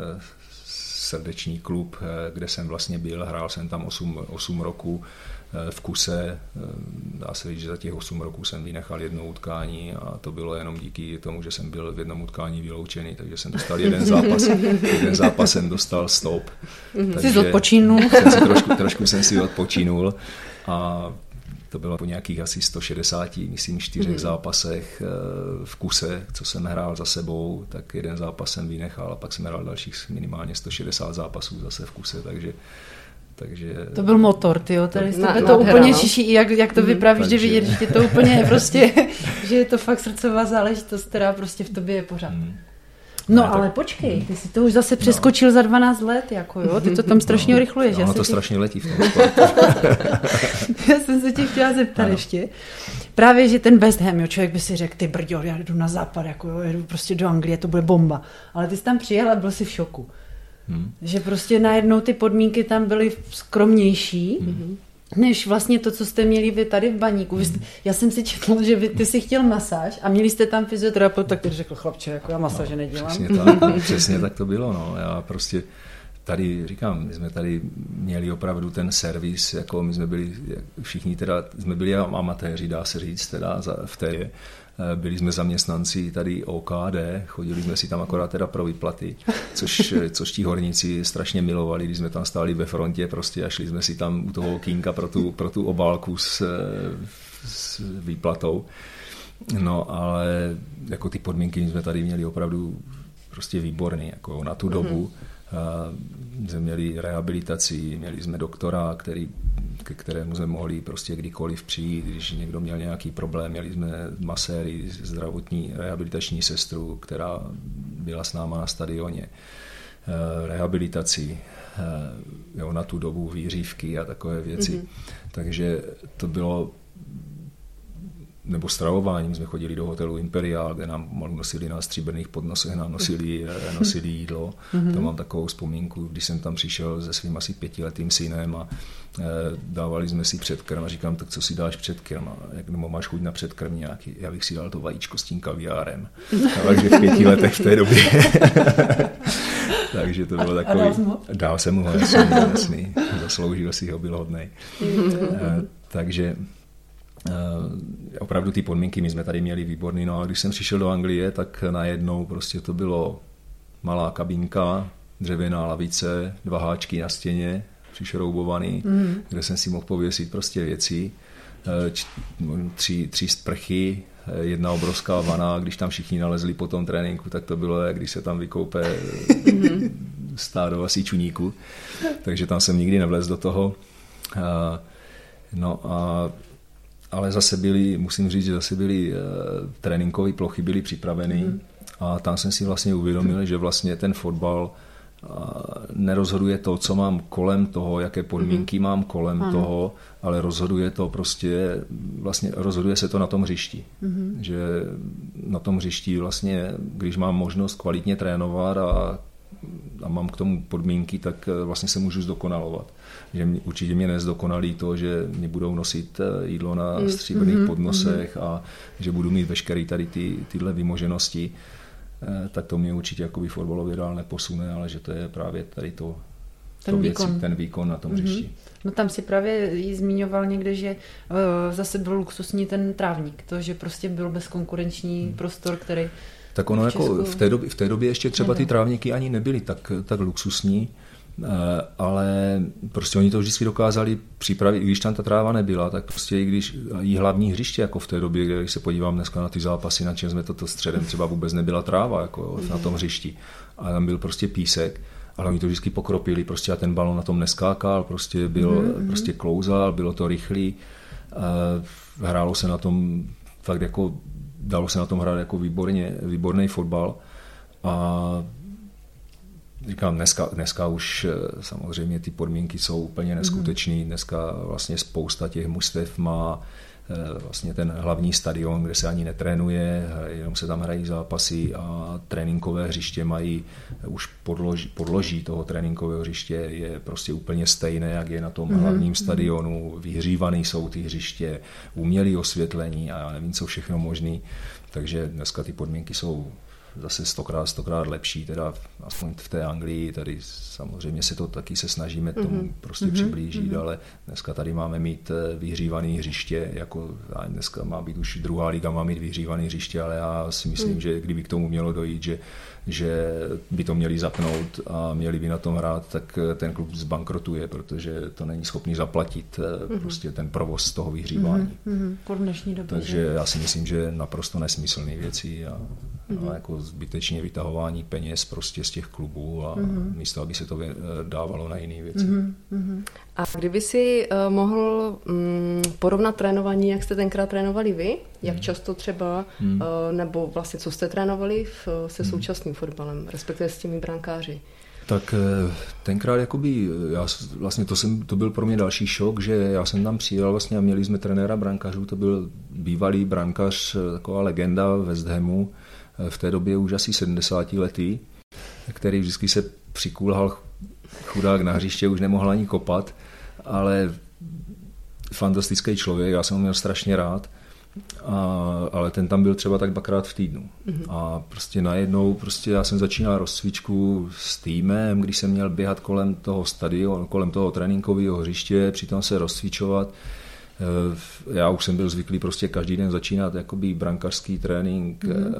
srdeční klub, eh, kde jsem vlastně byl, hrál jsem tam 8, 8 roků, Eh, v kuse. Eh, dá se říct, že za těch 8 roků jsem vynechal jedno utkání a to bylo jenom díky tomu, že jsem byl v jednom utkání vyloučený, takže jsem dostal jeden zápas. <laughs> jeden zápas jsem dostal stop. Mhm. Jsi odpočinul. Jsem si trošku, trošku jsem si odpočinul a to bylo po nějakých asi 160, myslím, čtyřech mm. zápasech eh, v kuse, co jsem hrál za sebou, tak jeden zápas jsem vynechal a pak jsem hrál dalších minimálně 160 zápasů zase v kuse, takže takže... To byl motor, ty jo, tady na, to úplně no. čiší, jak, jak to mhm. vyprávíš, že vidět, že to úplně prostě, <laughs> že je to fakt srdcová záležitost, která prostě v tobě je pořád. Hmm. No ne, ale tak... počkej, ty si to už zase no. přeskočil no. za 12 let, jako jo, ty to tam <laughs> strašně no, rychluješ. No, to tě... strašně letí v tom <laughs> Já jsem se tě chtěla zeptat ano. ještě. Právě, že ten West Ham, jo, člověk by si řekl, ty brďo, já jdu na západ, jako jo, jedu prostě do Anglie, to bude bomba. Ale ty jsi tam přijel a byl jsi v šoku. Hmm. Že prostě najednou ty podmínky tam byly skromnější. Hmm. než vlastně to, co jste měli vy tady v baníku. Vy jste, já jsem si četla, že vy, ty si chtěl masáž a měli jste tam fyzioterapeut, tak ty řekl, chlapče, jako já masáže no, nedělám. Přesně tak, <laughs> přesně tak to bylo. No. Já prostě tady, říkám, my jsme tady měli opravdu ten servis, jako my jsme byli, všichni teda, jsme byli amatéři, dá se říct, teda v té byli jsme zaměstnanci tady OKD, chodili jsme si tam akorát teda pro výplaty, což, což ti horníci strašně milovali, když jsme tam stáli ve frontě prostě a šli jsme si tam u toho kínka pro tu, pro tu obálku s, s výplatou. No ale jako ty podmínky jsme tady měli opravdu prostě výborný, jako na tu mm-hmm. dobu jsme měli rehabilitaci, měli jsme doktora, který, ke kterému jsme mohli prostě kdykoliv přijít, když někdo měl nějaký problém, měli jsme maséry, zdravotní rehabilitační sestru, která byla s náma na stadioně, eh, rehabilitaci, eh, jo, na tu dobu výřívky a takové věci. Mm-hmm. Takže to bylo nebo stravováním jsme chodili do hotelu Imperial, kde nám nosili na stříbrných podnosech, nám nosili, eh, nosili jídlo. Mm-hmm. To mám takovou vzpomínku, když jsem tam přišel se svým asi pětiletým synem a e, dávali jsme si předkrm a říkám, tak co si dáš předkrm? A jak, nebo máš chuť na předkrm nějaký? Já bych si dal to vajíčko s tím kaviárem. <laughs> Takže v pěti letech v té době. <laughs> Takže to bylo takový... Dal jsem mu ho, jasný, jasný. Zasloužil si ho, byl hodnej. <laughs> Mm-hmm. E, takže Eh, opravdu ty podmínky my jsme tady měli výborný, no a když jsem přišel do Anglie, tak najednou prostě to bylo malá kabínka, dřevěná lavice, dva háčky na stěně, přišroubovaný, mm. kde jsem si mohl pověsit prostě věci, eh, tři, tři sprchy, eh, jedna obrovská vana, když tam všichni nalezli po tom tréninku, tak to bylo, jak když se tam vykoupe mm. stádo asi čuníku, takže tam jsem nikdy nevlez do toho. No a ale zase byly, musím říct, že zase byly uh, tréninkové plochy byly připraveny mm. a tam jsem si vlastně uvědomil, že vlastně ten fotbal uh, nerozhoduje to, co mám kolem toho, jaké podmínky mm. mám kolem ano. toho, ale rozhoduje to prostě, vlastně rozhoduje se to na tom hřišti. Mm. Že na tom hřišti vlastně, když mám možnost kvalitně trénovat a, a mám k tomu podmínky, tak eh, vlastně se můžu zdokonalovat že mě, určitě mě nezdokonalí to, že mě budou nosit eh, jídlo na mm, stříbrných mm-hmm, podnosech mm-hmm. a že budu mít veškeré tady ty, tyhle vymoženosti, eh, tak to mě určitě jakoby fotbalově dál neposune, ale že to je právě tady to, ten, to výkon. Věci, ten výkon na tom mm-hmm. hřišti. No tam si právě jí zmiňoval někde, že uh, zase byl luxusní ten trávník, to, že prostě byl bezkonkurenční hmm. prostor, který tak ono v jako v té, době, v té době ještě třeba nebyl. ty trávníky ani nebyly tak, tak luxusní, ale prostě oni to vždycky dokázali připravit, i když tam ta tráva nebyla, tak prostě i když jí hlavní hřiště, jako v té době, když se podívám dneska na ty zápasy, na čem jsme toto středem, třeba vůbec nebyla tráva jako na tom hřišti, a tam byl prostě písek, ale oni to vždycky pokropili, prostě a ten balon na tom neskákal, prostě byl, mm-hmm. prostě klouzal, bylo to rychlý, eh, hrálo se na tom fakt jako, dalo se na tom hrát jako výborně, výborný fotbal. A říkám, dneska, dneska už eh, samozřejmě ty podmínky jsou úplně neskutečné. Mhm. Dneska vlastně spousta těch mužstev má eh, vlastně ten hlavní stadion, kde se ani netrénuje, jenom se tam hrají zápasy a tréninkové hřiště mají už podloží, podloží toho tréninkového hřiště je prostě úplně stejné, jak je na tom mm-hmm. hlavním stadionu. Vyhřívaný jsou ty hřiště, umělé osvětlení a já nevím, co všechno možný. Takže dneska ty podmínky jsou zase stokrát, stokrát lepší, teda aspoň v té Anglii, tady samozřejmě se to taky se snažíme tomu mm-hmm. prostě mm-hmm. přiblížit, mm-hmm. ale dneska tady máme mít eh, vyhřívaný hřiště, jako dneska má být už druhá liga, má mít vyhřívaný hřiště, ale já si myslím, mm. že kdyby k tomu mělo dojít, že že by to měli zapnout a měli by na tom hrát, tak ten klub zbankrotuje, protože to není schopný zaplatit mm-hmm. prostě ten provoz toho vyhřívání. Mm-hmm. Po dnešní době. Takže že? já si myslím, že naprosto nesmyslné věci a, mm-hmm. jako zbytečně vytahování peněz prostě z těch klubů a mm-hmm. místo, aby se to dávalo na jiné věci. Mm-hmm. A kdyby si uh, mohl um, porovnat trénování, jak jste tenkrát trénovali vy, jak hmm. často třeba, uh, nebo vlastně co jste trénovali v, se hmm. současným fotbalem, respektive s těmi brankáři? Tak eh, tenkrát jakoby, já vlastně to, jsem, to byl pro mě další šok, že já jsem tam přijel vlastně a měli jsme trenéra brankářů, to byl bývalý brankář, taková legenda West Hamu, v té době už asi 70 letý, který vždycky se přikulhal chudák na hřiště, už nemohl ani kopat ale fantastický člověk, já jsem ho měl strašně rád. A, ale ten tam byl třeba tak dvakrát v týdnu. Mm-hmm. A prostě najednou prostě já jsem začínal rozcvičku s týmem, když jsem měl běhat kolem toho stadionu, kolem toho tréninkového hřiště, přitom se rozcvičovat. Eh, já už jsem byl zvyklý prostě každý den začínat jakoby brankařský trénink mm-hmm.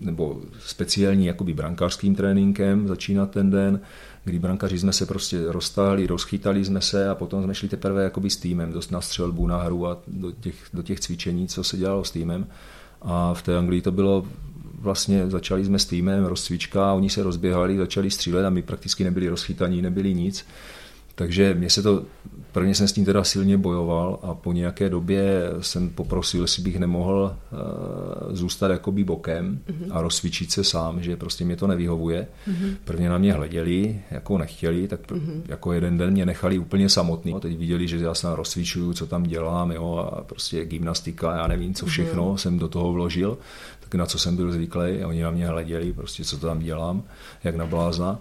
nebo speciální jakoby brankářským tréninkem začínat ten den, kdy brankaři jsme se prostě roztáhli, rozchytali jsme se a potom jsme šli teprve jakoby s týmem dost na střelbu, na hru a do těch, do těch cvičení, co se dělalo s týmem. A v té Anglii to bylo vlastně začali jsme s týmem, rozcvička, oni se rozběhali, začali střílet a my prakticky nebyli rozchytaní, nebyli nic. Takže mě se to, prvně jsem s tím teda silně bojoval a po nějaké době jsem poprosil, jestli bych nemohl uh, zůstat jakoby bokem mm-hmm. a rozcvičit se sám, že prostě mě to nevyhovuje. Mm-hmm. Prvně na mě hleděli, jako nechtěli, tak mm-hmm. jako jeden den mě nechali úplně samotný. A teď viděli, že já se rozcvičuju, co tam dělám, jo, a prostě gymnastika, já nevím, co všechno mm-hmm. jsem do toho vložil, tak na co jsem byl zvyklý a oni na mě hleděli, prostě co tam dělám, jak na blázna.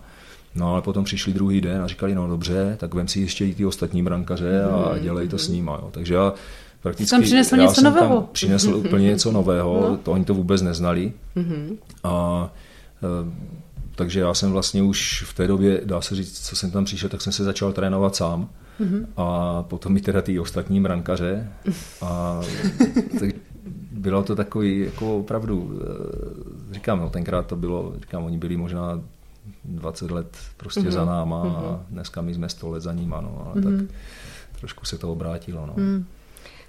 No ale potom přišli druhý den a říkali, no dobře, tak vem si ještě i ty ostatní brankaře a mhm. dělej to s nima. Jo. Takže já prakticky... Jsem přinesl já něco jsem nového. Tam přinesl úplně něco nového, no. to oni to vůbec neznali. A e, takže já jsem vlastně už v té době, dá se říct, co jsem tam přišel, tak jsem se začal trénovat sám. Mm-hmm. A potom i teda ty ostatní brankaře. A <laughs> tak bylo to takový, jako opravdu, e, říkám, no tenkrát to bylo, říkám, oni byli možná 20 let prostě mm-hmm. za náma mm-hmm. a mhm. dneska my jsme 100 let za nima, no, ale mm-hmm. tak trošku se to obrátilo. No. Mm.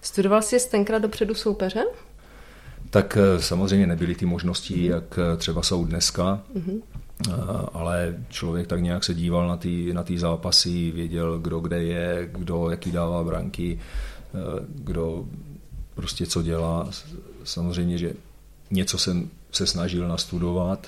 Studoval jsi tenkrát dopředu soupeře? Tak eh, samozřejmě nebyly ty možnosti, jak eh, třeba jsou dneska, mm-hmm. ale člověk tak nějak se díval na ty, na ty zápasy, věděl, kdo kde je, kdo jaký dává branky, kdo prostě co dělá. Samozřejmě, že něco jsem se snažil nastudovat,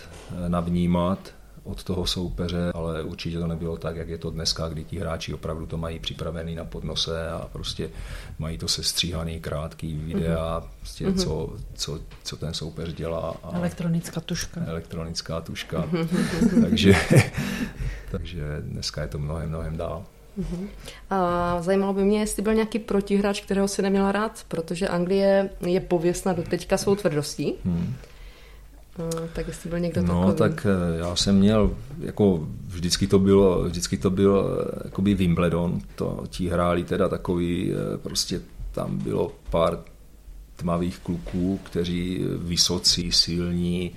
navnímat, od toho soupeře, ale určitě to nebylo tak, jak je to dneska, kdy ti hráči opravdu to mají připravený na podnose a prostě mají to sestříhaný krátký videa, mm-hmm. prostě mm-hmm. co, co, co ten soupeř dělá. A elektronická tuška. Elektronická tuška. <laughs> takže, takže dneska je to mnohem, mnohem dál. Uh-huh. A zajímalo by mě, jestli byl nějaký protihráč, kterého si neměla rád, protože Anglie je pověstná do teďka svou tvrdostí. Hmm. No, tak jestli byl někdo no, takový. tak eh, já jsem měl, jako vždycky to bylo, vždycky to byl eh, jakoby Wimbledon, to ti hráli teda takový, eh, prostě tam bylo pár tmavých kluků, kteří vysocí, silní,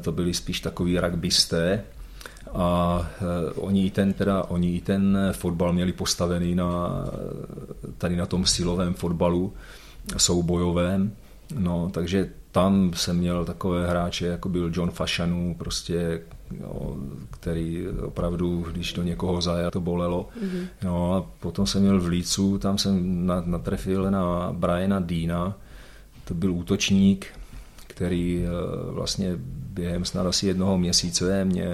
to byli spíš takový rugbysté, a oni i ten, teda, oni i ten fotbal měli postavený na, tady na tom silovém fotbalu soubojovém, no, takže tam jsem měl takové hráče, jako byl John Fashanu, prostě, jo, který opravdu, když do někoho zajel, to bolelo. Mm-hmm. No a potom jsem měl v Lícu, tam jsem natrefil na Briana Deana, to byl útočník, který eh, vlastně během snad asi jednoho měsíce mě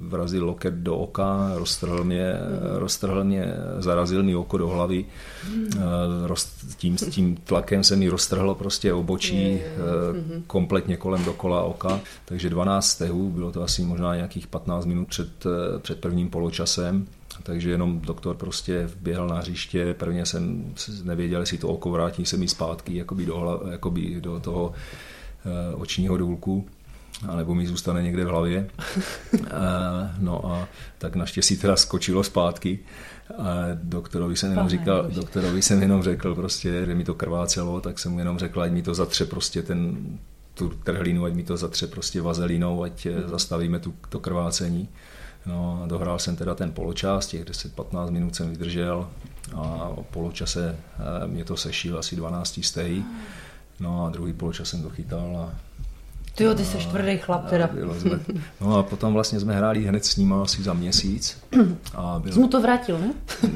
vrazil loket do oka, roztrhl mě, roztrhl mě zarazil mi oko do hlavy. Eh, roz, tím, tím tlakem se mi roztrhlo prostě obočí eh, kompletně kolem dokola oka. Takže 12 stehů, bylo to asi možná nějakých 15 minut před, před prvním poločasem. Takže jenom doktor prostě vběhl na hřiště, prvně jsem nevěděl, jestli to oko vrátí se mi zpátky jakoby do, jakoby do toho Eh, očního důlku, anebo mi zůstane někde v hlavě. <laughs> Eh, no a tak naštěstí teda skočilo zpátky. A doktorovi jsem jenom říkal, doktorovi jsem jenom řekl prostě, že mi to krvácelo, tak jsem mu jenom řekl, ať mi to zatře prostě ten, tu trhlinu, ať mi to zatře prostě vazelínou, ať eh, zastavíme tu, to krvácení. No a dohrál jsem teda ten poločas, těch 10-15 minut jsem vydržel a o poločase mě to sešil asi 12 stejí. No a druhý poločas jsem to chytal a ty jo, ty jsi tvrdý chlap teda. Jsme, no a potom vlastně jsme hráli hned s ním asi za měsíc. A byl... Jsi mu to vrátil, ne?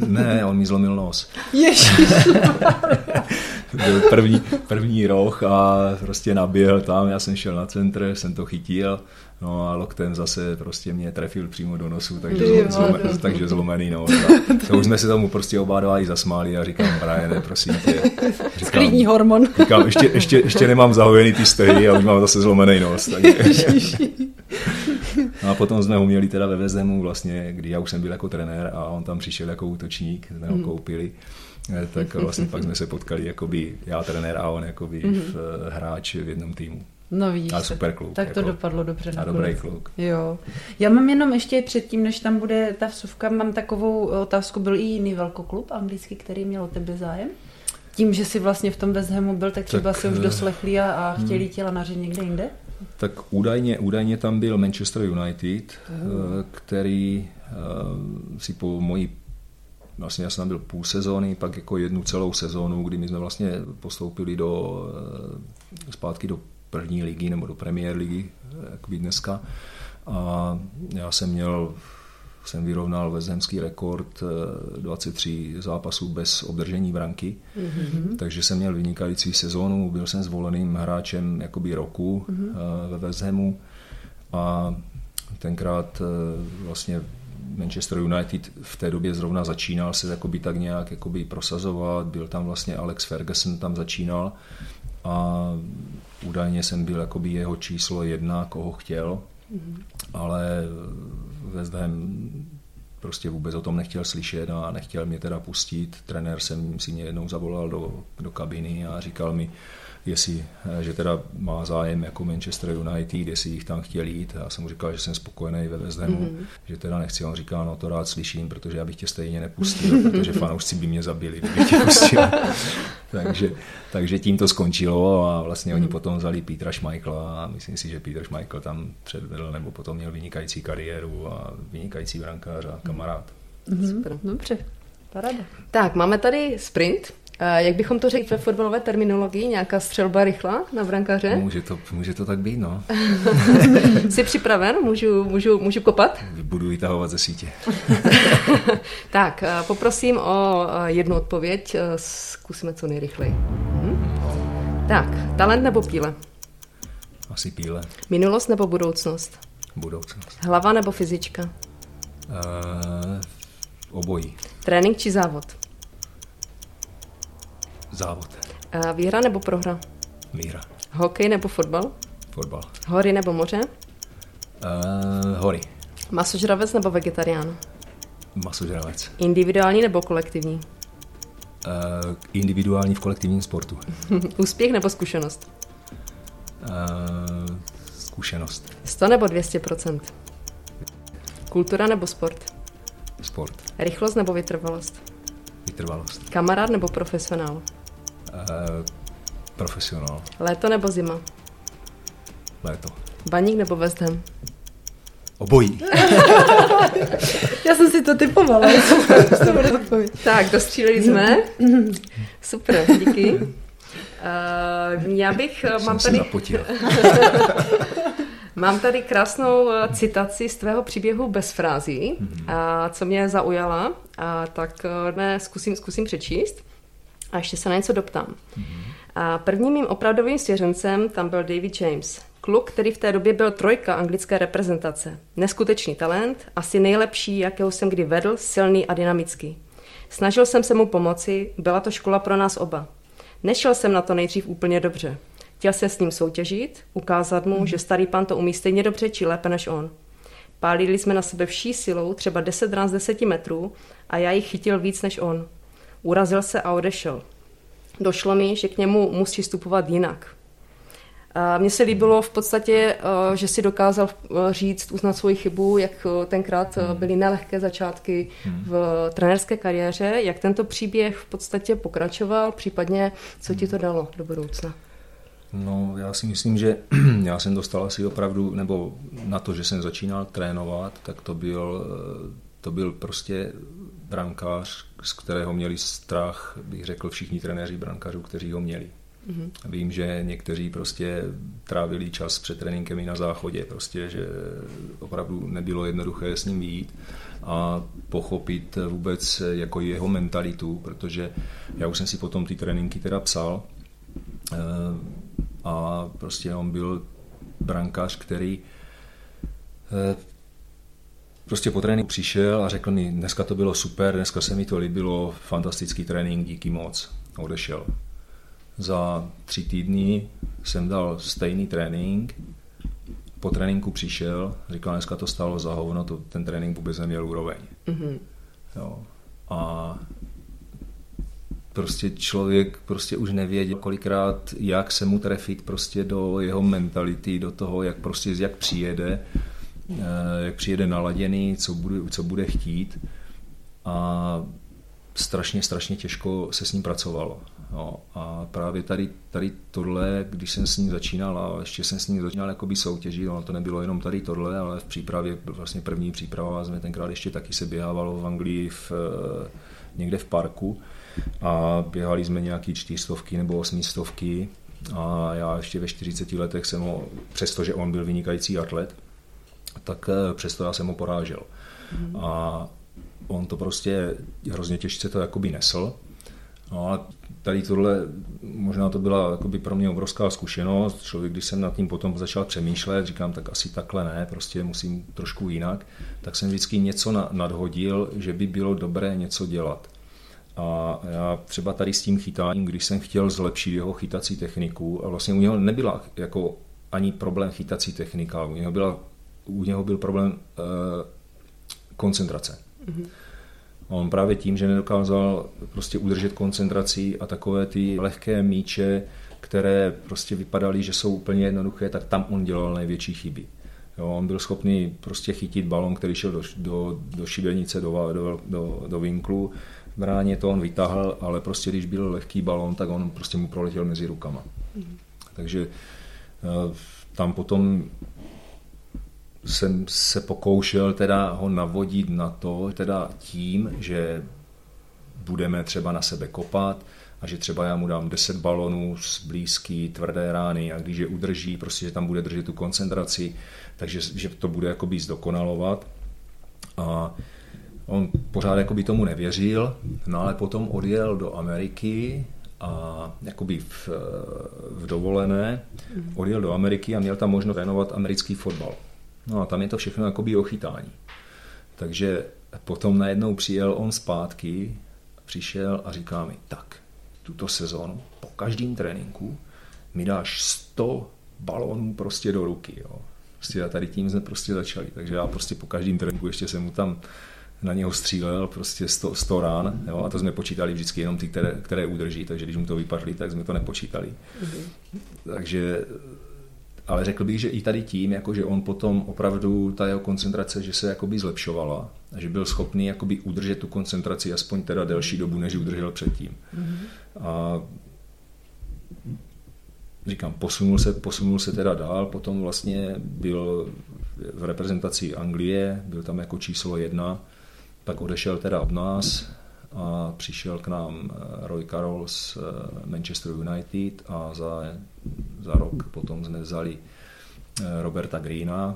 Ne, on mi zlomil nos. Ježiš. <laughs> byl první, první roh a prostě naběhl tam, já jsem šel na centr, jsem to chytil No a loktem zase prostě mě trefil přímo do nosu, takže, zlom, takže zlomený nos. <laughs> to už jsme se tomu prostě oba dva i zasmáli a říkám, Brian, prosím tě. Říkám, hormon. <laughs> Říkám, ještě, ještě, ještě nemám zahojený ty stehy a už mám zase zlomený nos. Takže... No a potom jsme ho měli teda ve Vezemu vlastně, kdy já už jsem byl jako trenér a on tam přišel jako útočník, jsme ho mhm. koupili eh, tak vlastně pak jsme se potkali jakoby já trenér a on jakoby mm-hmm. v, hráč v jednom týmu. No vidíš, a super kluk. Tak to jako, dopadlo dobře. A dobrý kluk. Jo. Já mám jenom ještě předtím, než tam bude ta vsuvka, mám takovou otázku, byl i jiný velkoklub anglický, který měl o tebe zájem? Tím, že jsi vlastně v tom West Hamu byl, tak třeba tak, si už eh, doslechli a, a chtěli hmm. tě lanařit někde jinde? Tak údajně, údajně tam byl Manchester United, uh. který si po mojí vlastně já jsem tam byl půl sezóny, pak jako jednu celou sezónu, kdy my jsme vlastně postoupili do, zpátky do první ligy nebo do Premier ligy, jak by dneska. A já jsem měl jsem vyrovnal vezemský rekord 23 eh, zápasů bez obdržení branky, mm-hmm. takže jsem měl vynikající sezónu, byl jsem zvoleným hráčem jakoby roku mm-hmm. ve Vezhemu a tenkrát eh, vlastně Manchester United v té době zrovna začínal se jakoby tak nějak jakoby prosazovat, byl tam vlastně Alex Ferguson tam začínal a údajně jsem byl jakoby jeho číslo jedna, koho chtěl, mm-hmm. ale West Ham prostě vůbec o tom nechtěl slyšet a nechtěl mě teda pustit. Trenér jsem si mě jednou zavolal do, do kabiny a říkal mi, jestli, eh, že teda má zájem jako Manchester United, jestli jich tam chtěl jít. Já jsem mu říkal, že jsem spokojený ve West Hamu, mm-hmm. že teda nechci. On říká, no to rád slyším, protože já bych tě stejně nepustil, <laughs> protože fanoušci by mě zabili, kdyby tě pustil. <laughs> takže, takže tím to skončilo a vlastně oni mm-hmm. potom vzali Petra Schmeichla a myslím si, že Peter Schmeichel tam předvedl nebo potom měl vynikající kariéru a vynikající brankář a kamarád. Mm-hmm. Super, dobře. Parada. Tak, máme tady sprint, jak bychom to řekli ve fotbalové terminologii? Nějaká střelba rychlá na brankaře? Může to, může to tak být, no. <laughs> Jsi připraven? Můžu, můžu, můžu kopat? Budu vytahovat ze sítě. <laughs> tak, poprosím o jednu odpověď. Zkusíme co nejrychleji. Hm? Tak, talent nebo píle? Asi píle. Minulost nebo budoucnost? Budoucnost. Hlava nebo fyzička? Uh, obojí. Trénink či závod? Závod. A výhra nebo prohra? Výhra. Hokej nebo fotbal? Fotbal. Hory nebo moře? Uh, hory. Masožravec nebo vegetarián? Masožravec. Individuální nebo kolektivní? Uh, individuální v kolektivním sportu. <laughs> Úspěch nebo zkušenost? Uh, zkušenost. 100 nebo 200% Kultura nebo sport? Sport. Rychlost nebo vytrvalost? Vytrvalost. Kamarád nebo profesionál? Uh, profesionál. Léto nebo zima? Léto. Baník nebo West Ham? Obojí. <laughs> Já jsem si to typovala. <laughs> tak, dostřílili jsme. <laughs> Super, díky. Uh, já bych, jsem mám tady... Mám tady krásnou citaci z tvého příběhu bez frází, mm-hmm. a co mě zaujala, a tak ne, zkusím, zkusím přečíst a ještě se na něco doptám. Mm-hmm. A prvním mým opravdovým svěřencem tam byl David James. Kluk, který v té době byl trojka anglické reprezentace. Neskutečný talent, asi nejlepší, jakého jsem kdy vedl, silný a dynamický. Snažil jsem se mu pomoci, byla to škola pro nás oba. Nešel jsem na to nejdřív úplně dobře. Chtěl se s ním soutěžit, ukázat mu, že starý pan to umí stejně dobře či lépe než on. Pálili jsme na sebe vší silou, třeba 10 rán z 10 metrů, a já jich chytil víc než on. Urazil se a odešel. Došlo mi, že k němu musí stupovat jinak. Mně se líbilo v podstatě, eh, že si dokázal eh, říct, uznat svoji chybu, jak eh, tenkrát byly nelehké začátky v trenerské kariéře, jak tento příběh v podstatě pokračoval, případně co ti to dalo do budoucna. No, já si myslím, že <clears throat> já jsem dostal asi opravdu, nebo na to, že jsem začínal trénovat, tak to byl, to byl prostě brankář, z kterého měli strach, bych řekl, všichni trenéři brankářů, kteří ho měli. Mm-hmm. Vím, že někteří prostě trávili čas před tréninkem i na záchodě, prostě, že opravdu nebylo jednoduché s ním výjít a pochopit vůbec jako jeho mentalitu, protože já už jsem si potom ty tréninky teda psal eh, a prostě on byl brankář, který eh, prostě po tréninku přišel a řekl mi, dneska to bylo super, dneska se mi to líbilo, fantastický trénink, díky moc. Odešel. Za tři týdny jsem dal stejný trénink po tréninku přišel, říkal, dneska to stálo za hovno, to, ten trénink vůbec neměl úroveň. Mm-hmm. Jo. A prostě člověk prostě už nevěděl kolikrát, jak se mu trefit prostě do jeho mentality, do toho, jak prostě jak přijede, jak přijede naladěný, co bude, co bude chtít. A strašně, strašně těžko se s ním pracovalo. No, a právě tady, tady tohle, když jsem s ním začínal a ještě jsem s ním začínal jakoby soutěžit, no, to nebylo jenom tady tohle, ale v přípravě, vlastně první příprava jsme tenkrát ještě taky se běhávalo v Anglii v, eh, někde v parku. A běhali jsme nějaký čtyřstovky nebo osmistovky. A já ještě ve 40 letech jsem ho, přestože on byl vynikající atlet, tak eh, přesto já jsem ho porážel. Mm. A on to prostě hrozně těžce to jakoby nesl. No a tady tohle, možná to byla jakoby pro mě obrovská zkušenost. Člověk, když jsem nad tím potom začal přemýšlet, říkám, tak asi takhle ne, prostě musím trošku jinak, tak jsem vždycky něco nadhodil, že by bylo dobré něco dělat. A já třeba tady s tím chytáním, když jsem chtěl zlepšit jeho chytací techniku, a vlastně u něho nebyla jako ani problém chytací technika, u něho, byla, u něho byl problém uh, koncentrace. Mm-hmm. On právě tím, že nedokázal prostě udržet koncentraci a takové ty lehké míče, které prostě vypadaly, že jsou úplně jednoduché, tak tam on dělal největší chyby. Jo, on byl schopný prostě chytit balon, který šel do, do, do šibenice, do, do, do, do vinklu, bráně to on vytáhl, ale prostě když byl lehký balon, tak on prostě mu proletěl mezi rukama. Mm. Takže eh, tam potom jsem se pokoušel teda ho navodit na to, teda tím, že budeme třeba na sebe kopat a že třeba já mu dám 10 balonů z blízký, tvrdé rány a když je udrží, prostě, že tam bude držet tu koncentraci, takže že to bude jakoby zdokonalovat. A on pořád jakoby tomu nevěřil, no ale potom odjel do Ameriky a jakoby v, v dovolené, odjel do Ameriky a měl tam možnost trénovat americký fotbal. No a tam je to všechno jakoby ochytání. Takže potom najednou přijel on zpátky, přišel a říká mi, tak, tuto sezónu po každém tréninku mi dáš 100 balónů prostě do ruky. Jo. Prostě a tady tím jsme prostě začali. Takže já prostě po každém tréninku ještě jsem mu tam na něho střílel prostě 100, 100 rán jo, a to jsme počítali vždycky jenom ty, které, které udrží, takže když mu to vypadly, tak jsme to nepočítali. Mm-hmm. Takže ale řekl bych, že i tady tím, jako že on potom opravdu, ta jeho koncentrace, že se jakoby zlepšovala a že byl schopný jakoby udržet tu koncentraci aspoň teda delší dobu, než udržel předtím. Mm-hmm. A říkám, posunul se, posunul se teda dál, potom vlastně byl v reprezentaci Anglie, byl tam jako číslo jedna, pak odešel teda od nás a přišel k nám eh, Roy Carroll z eh, Manchester United a za, za rok potom jsme vzali eh, Roberta Greena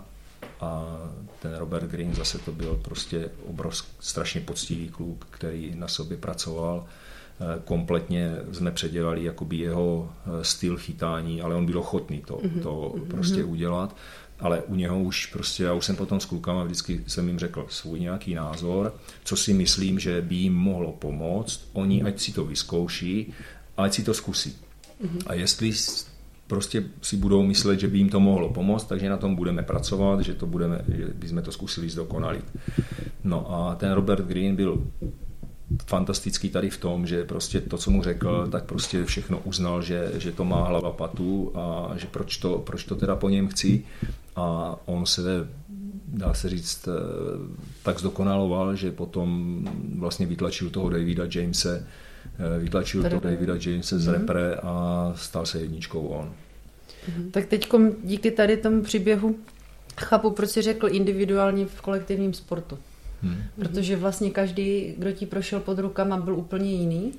a ten Robert Green zase to byl prostě obrovský, strašně poctivý kluk, který na sobě pracoval. Kompletně jsme předělali jakoby jeho styl chytání, ale on byl ochotný to, mm-hmm. to mhm. prostě udělat ale u něho už prostě, já už jsem potom s klukama vždycky jsem jim řekl svůj nějaký názor, co si myslím, že by jim mohlo pomoct, oni ať si to vyzkouší, ať si to zkusí. Mm-hmm. A jestli prostě si budou myslet, že by jim to mohlo pomoct, takže na tom budeme pracovat, že to budeme, že bychom to zkusili zdokonalit. No a ten Robert Green byl fantastický tady v tom, že prostě to, co mu řekl, tak prostě všechno uznal, že, že to má hlava patu a že proč to, proč to teda po něm chci a on se dá se říct, eh, tak zdokonaloval, že potom vlastně vytlačil toho Davida Jamese, eh, vytlačil toho Davida Jamese z mm-hmm. repre a stal se jedničkou on. Mm-hmm. Tak teď díky tady tomu příběhu chápu, proč jsi řekl individuálně v kolektivním sportu. Hmm. Protože vlastně každý, kdo ti prošel pod rukama, byl úplně jiný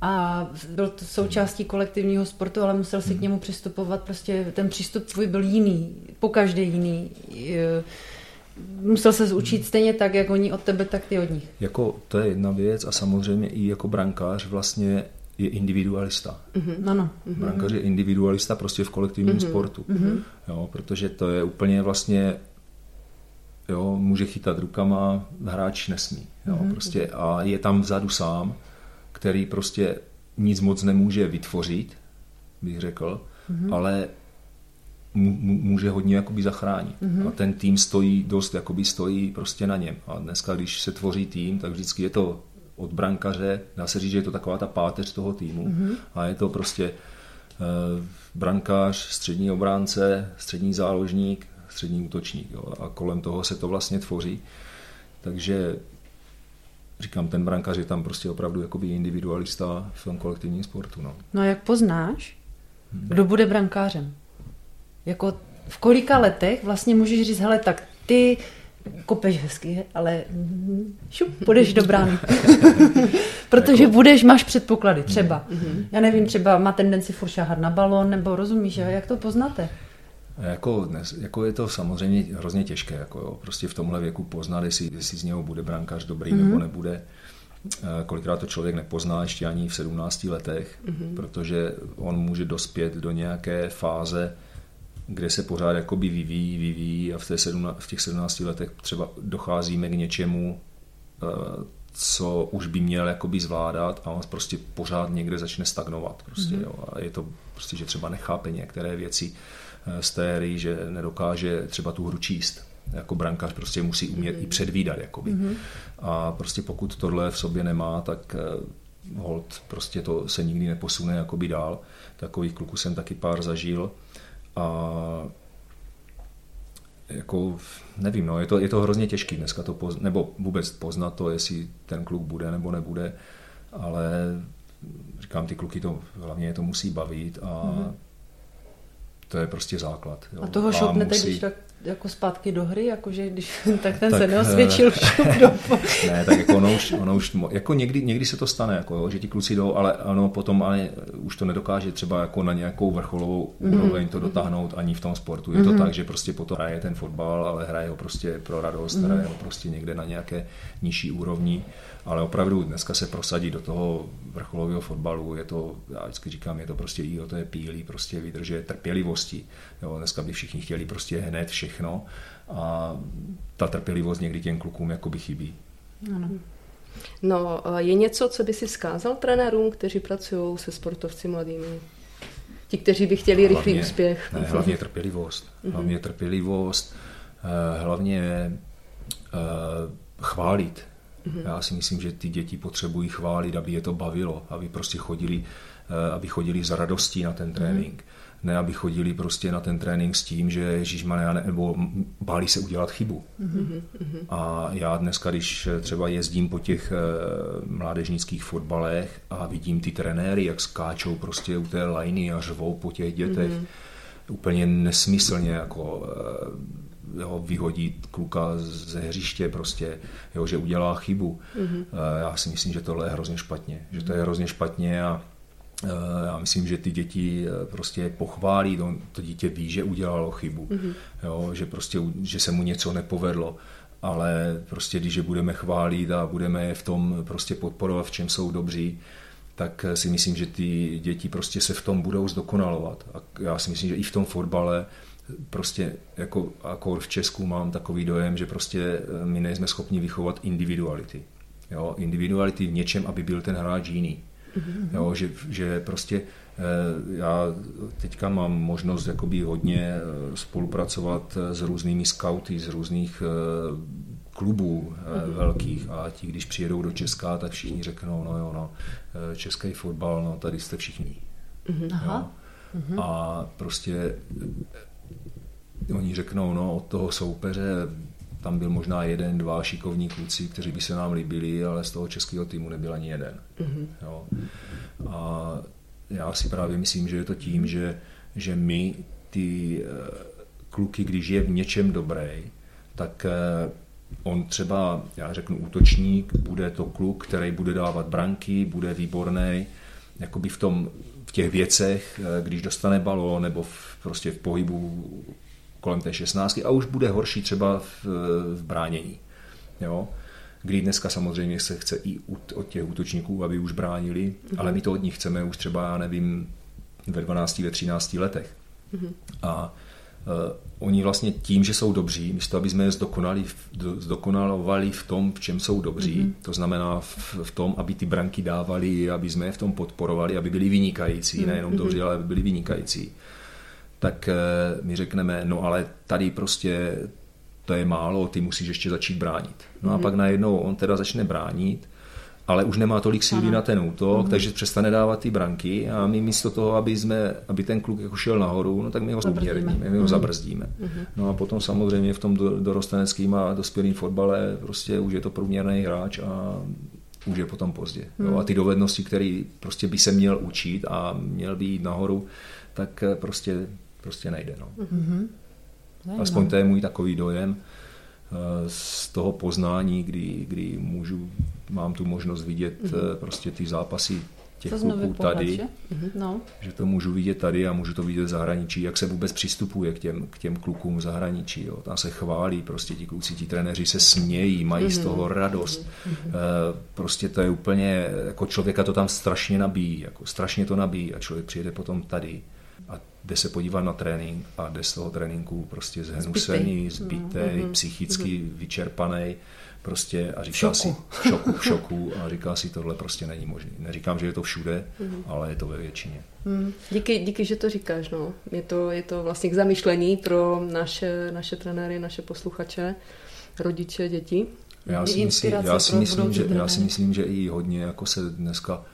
a byl to součástí kolektivního sportu, ale musel si k němu přistupovat, prostě ten přístup tvůj byl jiný, po každé jiný. Musel se zúčit stejně tak, jak oni od tebe, tak ty od nich. Jako to je jedna věc a samozřejmě i jako brankář vlastně je individualista. Mm-hmm. Ano. Mm-hmm. Brankář je individualista prostě v kolektivním mm-hmm. sportu. Mm-hmm. Jo, protože to je úplně vlastně jo, může chytat rukama, hráč nesmí. Jo, mm-hmm. prostě a je tam vzadu sám, který prostě nic moc nemůže vytvořit, bych řekl, mm-hmm. ale může hodně jakoby zachránit. Mm-hmm. A ten tým stojí dost, jakoby stojí prostě na něm. A dneska, když se tvoří tým, tak vždycky je to od brankaře, dá se říct, že je to taková ta páteř toho týmu. Mm-hmm. A je to prostě uh, brankář, střední obránce, střední záložník, střední útočník. Jo. A kolem toho se to vlastně tvoří. Takže říkám, ten brankář je tam prostě opravdu jakoby individualista v tom kolektivním sportu. No, no a jak poznáš, kdo bude brankářem? Jako v kolika letech vlastně můžeš říct, hele, tak ty kopeš hezky, ale šup, půjdeš do brány. <laughs> Protože jako... budeš, máš předpoklady, třeba. Mm-hmm. Já nevím, třeba má tendenci furt šáhat na balon, nebo rozumíš, jak to poznáte? Jako, dnes, jako je to samozřejmě hrozně těžké, jako jo, prostě v tomhle věku poznat, jestli, jestli z něho bude brankář dobrý mm-hmm. nebo nebude. Eh, kolikrát to člověk nepozná ještě ani v 17 letech, mm-hmm. protože on může dospět do nějaké fáze, kde se pořád jakoby vyvíjí, vyvíjí a v, té 17, v těch 17 letech třeba docházíme k něčemu, eh, co už by měl jakoby zvládat a on prostě pořád někde začne stagnovat. Prostě, mm-hmm. jo. A je to prostě, že třeba nechápe některé věci z té hry, že nedokáže třeba tu hru číst. Jako brankář prostě musí umět mm-hmm. i předvídat. Jakoby. Mm-hmm. A prostě pokud tohle v sobě nemá, tak eh, hold prostě to se nikdy neposune jakoby dál. Takových kluků jsem taky pár zažil a jako, nevím, no, je to, je to hrozně těžký dneska to poznat, nebo vůbec poznat to, jestli ten kluk bude nebo nebude, ale říkám, ty kluky to, hlavně je to musí bavit a mm-hmm. To je prostě základ. Jo. A toho šopnete, musí... když tak jako zpátky do hry, jakože když <laughs> tak ten tak, se neosvědčil <laughs> do... ne, tak jako ono už, ono už jako někdy, někdy se to stane, jako jo, že ti kluci jdou, ale ano, potom ale už to nedokáže třeba jako na nějakou vrcholovou mm-hmm. úroveň to dotáhnout ani v tom sportu. Je mm-hmm. to mhm. tak, že prostě potom hraje ten fotbal, ale hraje ho prostě pro radost, mm-hmm. hraje ho prostě někde na nějaké nižší úrovni ale opravdu dneska se prosadit do toho vrcholového fotbalu, je to, já vždycky říkám, je to prostě jího, to je pílí, prostě vydrže trpělivosti. Jo, dneska by všichni chtěli prostě hned všechno a ta trpělivost někdy těm klukům jakoby chybí. Ano. No, je něco, co by si zkázal trenérům, kteří pracují se sportovci mladými? Ti, kteří by chtěli rychlý hlavně, úspěch. Ne, hlavně trpělivost. Mhm. Hlavně trpělivost, eh, hlavně eh, chválit. Mm-hmm. Já si myslím, že ty děti potřebují chválit, aby je to bavilo, aby prostě chodili, eh, aby chodili za radostí na ten trénink. Mm-hmm. Ne, aby chodili prostě na ten trénink s tím, že Ježíš nebo báli se udělat chybu. Mm-hmm. A já dneska, když třeba jezdím po těch eh, mládežnických fotbalech a vidím ty trenéry, jak skáčou prostě u té lajny a řvou po těch dětech, mm-hmm. úplně nesmyslně jako eh, jo, vyhodí kluka ze hřiště prostě, jo, že udělá chybu. Mm-hmm. Já si myslím, že tohle je hrozně špatně, že to je hrozně špatně a eh, já myslím, že ty děti eh, prostě pochválí, to, to dítě ví, že udělalo chybu, mm-hmm. jo, že prostě, že se mu něco nepovedlo, ale prostě když je budeme chválit a budeme je v tom prostě podporovat, v čem jsou dobří, tak si myslím, že ty děti prostě se v tom budou zdokonalovat. A já si myslím, že i v tom fotbale prostě jako akor v Česku mám takový dojem, že prostě eh, my nejsme schopni vychovat individuality. Jo, individuality v něčem, aby byl ten hráč jiný. Mm-hmm. Jo, že, že prostě eh, já teďka mám možnost jakoby hodně eh, spolupracovat s různými skauty z různých klubů mm-hmm. velkých a ti, když přijedou do Česka, tak všichni řeknou, no jo, no, český fotbal, no tady jste všichni. Mm-hmm. Aha. Mm-hmm. A prostě oni řeknou, no od toho soupeře tam byl možná jeden, dva šikovní kluci, kteří by se nám líbili, ale z toho českého týmu nebyl ani jeden. Mm-hmm. Jo. A já si právě myslím, že je to tím, že, že my ty eh, kluky, když je v něčem dobrý, tak eh, on třeba, já řeknu útočník, bude to kluk, který bude dávat branky, bude výborný, jakoby v tom, v těch věcech, eh, když dostane balón nebo v, prostě v pohybu kolem té 16 a už bude horší třeba v, v bránění. Jo? Kdy dneska samozřejmě se chce i od těch útočníků, aby už bránili, mm-hmm. ale my to od nich chceme už třeba, já nevím, ve 12, ve 13 letech. Mm-hmm. A uh, oni vlastně tím, že jsou dobří, místo aby jsme je zdokonali, zdokonalovali v tom, v čem jsou dobří, mm-hmm. to znamená v, v tom, aby ty branky dávali, aby jsme je v tom podporovali, aby byli vynikající, mm-hmm. nejenom dobří, ale aby byli vynikající, tak eh, my řekneme, no ale tady prostě to je málo, ty musíš ještě začít bránit. No a mm-hmm. pak najednou on teda začne bránit, ale už nemá tolik síly Aha. na ten útok, mm-hmm. takže přestane dávat ty branky a my místo toho, aby, jsme, aby ten kluk jako šel nahoru, no tak my ho zabrzdíme. my ho mm-hmm. zabrzdíme. Mm-hmm. No a potom samozřejmě v tom dorosteneckým a dospělým fotbale prostě už je to průměrný hráč a už je potom pozdě. Mm. Jo, a ty dovednosti, které prostě by se měl učit a měl by jít nahoru, tak prostě, prostě nejde. No. Mm-hmm. Aspoň to je můj takový dojem eh, z toho poznání, kdy, kdy můžu, mám tu možnost vidět mm-hmm. prostě ty zápasy těch kluků tady, mm-hmm. no. že to můžu vidět tady a můžu to vidět v zahraničí, jak se vůbec přistupuje k těm, k těm klukům v zahraničí. Jo. Tam se chválí, prostě ti kluci, ti trenéři se smějí, mají mm-hmm. z toho radost. Mm-hmm. Prostě to je úplně, jako člověka to tam strašně nabíjí, jako strašně to nabíjí a člověk přijede potom tady jde se podívat na trénink a jde z toho tréninku prostě zhnusený, zbytý, mm-hmm. psychicky mm-hmm. vyčerpaný prostě a říká šoku. si v šoku, v šoku a říká si, tohle prostě není možné. Neříkám, že je to všude, mm-hmm. ale je to ve většině. Mm. Díky, díky, že to říkáš. No. Je, to, je to vlastně k zamyšlení pro naše, naše trenéry, naše posluchače, rodiče, děti. Já si, myslím, já, si myslím, že, já si myslím, že i hodně jako se dneska